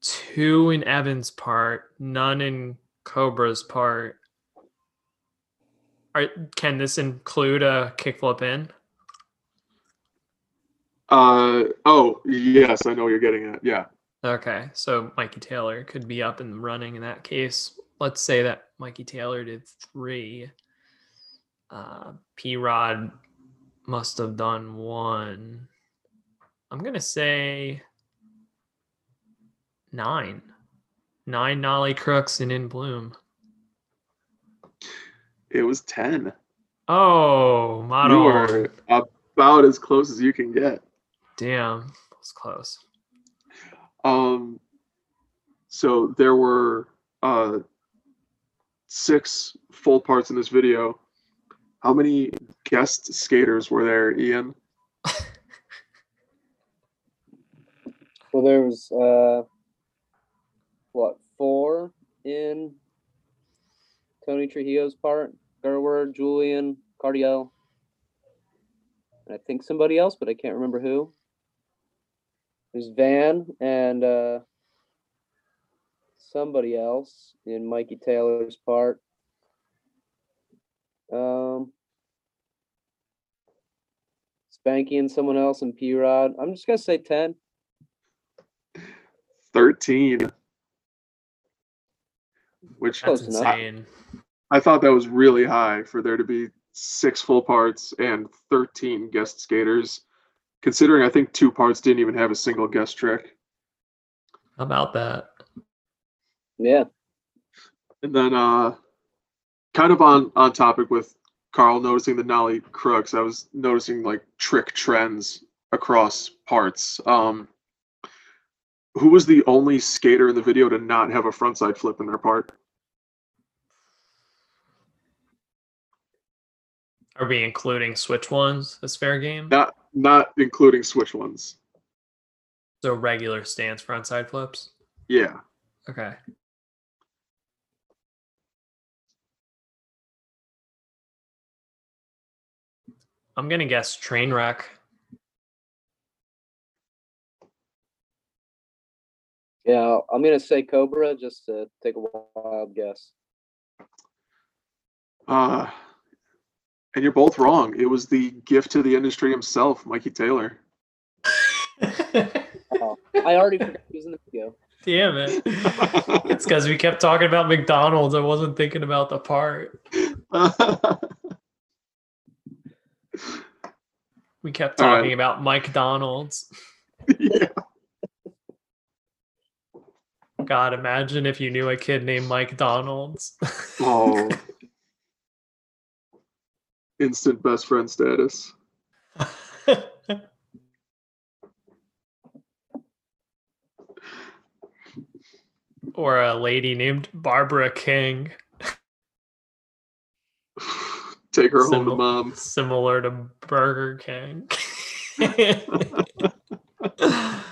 A: two in Evan's part, none in Cobra's part. Are, can this include a kickflip in?
B: Uh oh yes, I know what you're getting at. Yeah.
A: Okay, so Mikey Taylor could be up and running in that case. Let's say that Mikey Taylor did three. Uh, P Rod must have done one. I'm gonna say nine. Nine Nollie Crooks and In Bloom.
B: It was ten.
A: Oh, model.
B: You
A: model.
B: were about as close as you can get.
A: Damn, that was close.
B: Um, so there were uh, six full parts in this video. How many guest skaters were there, Ian?
C: Well, there was uh, what four in Tony Trujillo's part? Gerwer, Julian, Cardiel, and I think somebody else, but I can't remember who. There's Van and uh, somebody else in Mikey Taylor's part. Um, Spanky and someone else in P Rod. I'm just gonna say ten.
B: Thirteen. Which
A: That's
C: Close enough.
A: insane.
B: I thought that was really high for there to be six full parts and 13 guest skaters, considering I think two parts didn't even have a single guest trick.
A: How about that?
C: Yeah.
B: And then, uh, kind of on on topic with Carl noticing the nollie crooks, I was noticing like trick trends across parts. Um, who was the only skater in the video to not have a frontside flip in their part?
A: Are we including switch ones as fair game?
B: Not not including switch ones.
A: So regular stance frontside flips.
B: Yeah.
A: Okay. I'm gonna guess train wreck.
C: Yeah, I'm gonna say Cobra just to take a wild guess.
B: Uh, and you're both wrong. It was the gift to the industry himself, Mikey Taylor.
C: Oh, I already forgot he was in the video.
A: Damn it. It's because we kept talking about McDonald's. I wasn't thinking about the part. We kept
B: All right.
A: talking about Mike Donald's.
B: yeah.
A: God, imagine if you knew a kid named Mike Donald's.
B: Oh. Instant best friend status.
A: or a lady named Barbara King,
B: Take her home to mom.
A: similar to Burger King.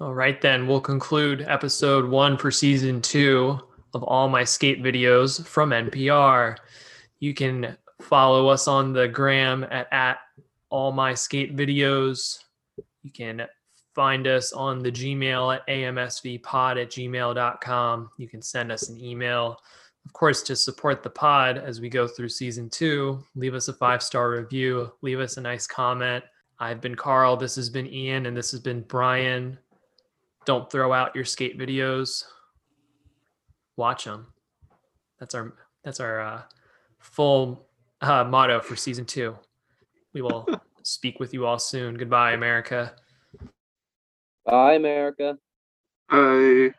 A: All right, then we'll conclude episode one for season two of all my skate videos from NPR. You can follow us on the gram at, at all my skate videos. You can find us on the Gmail at amsvpod at gmail.com. You can send us an email. Of course, to support the pod as we go through season two, leave us a five star review, leave us a nice comment. I've been Carl, this has been Ian, and this has been Brian. Don't throw out your skate videos. Watch them. That's our that's our uh, full uh, motto for season two. We will speak with you all soon. Goodbye, America.
C: Bye, America.
B: I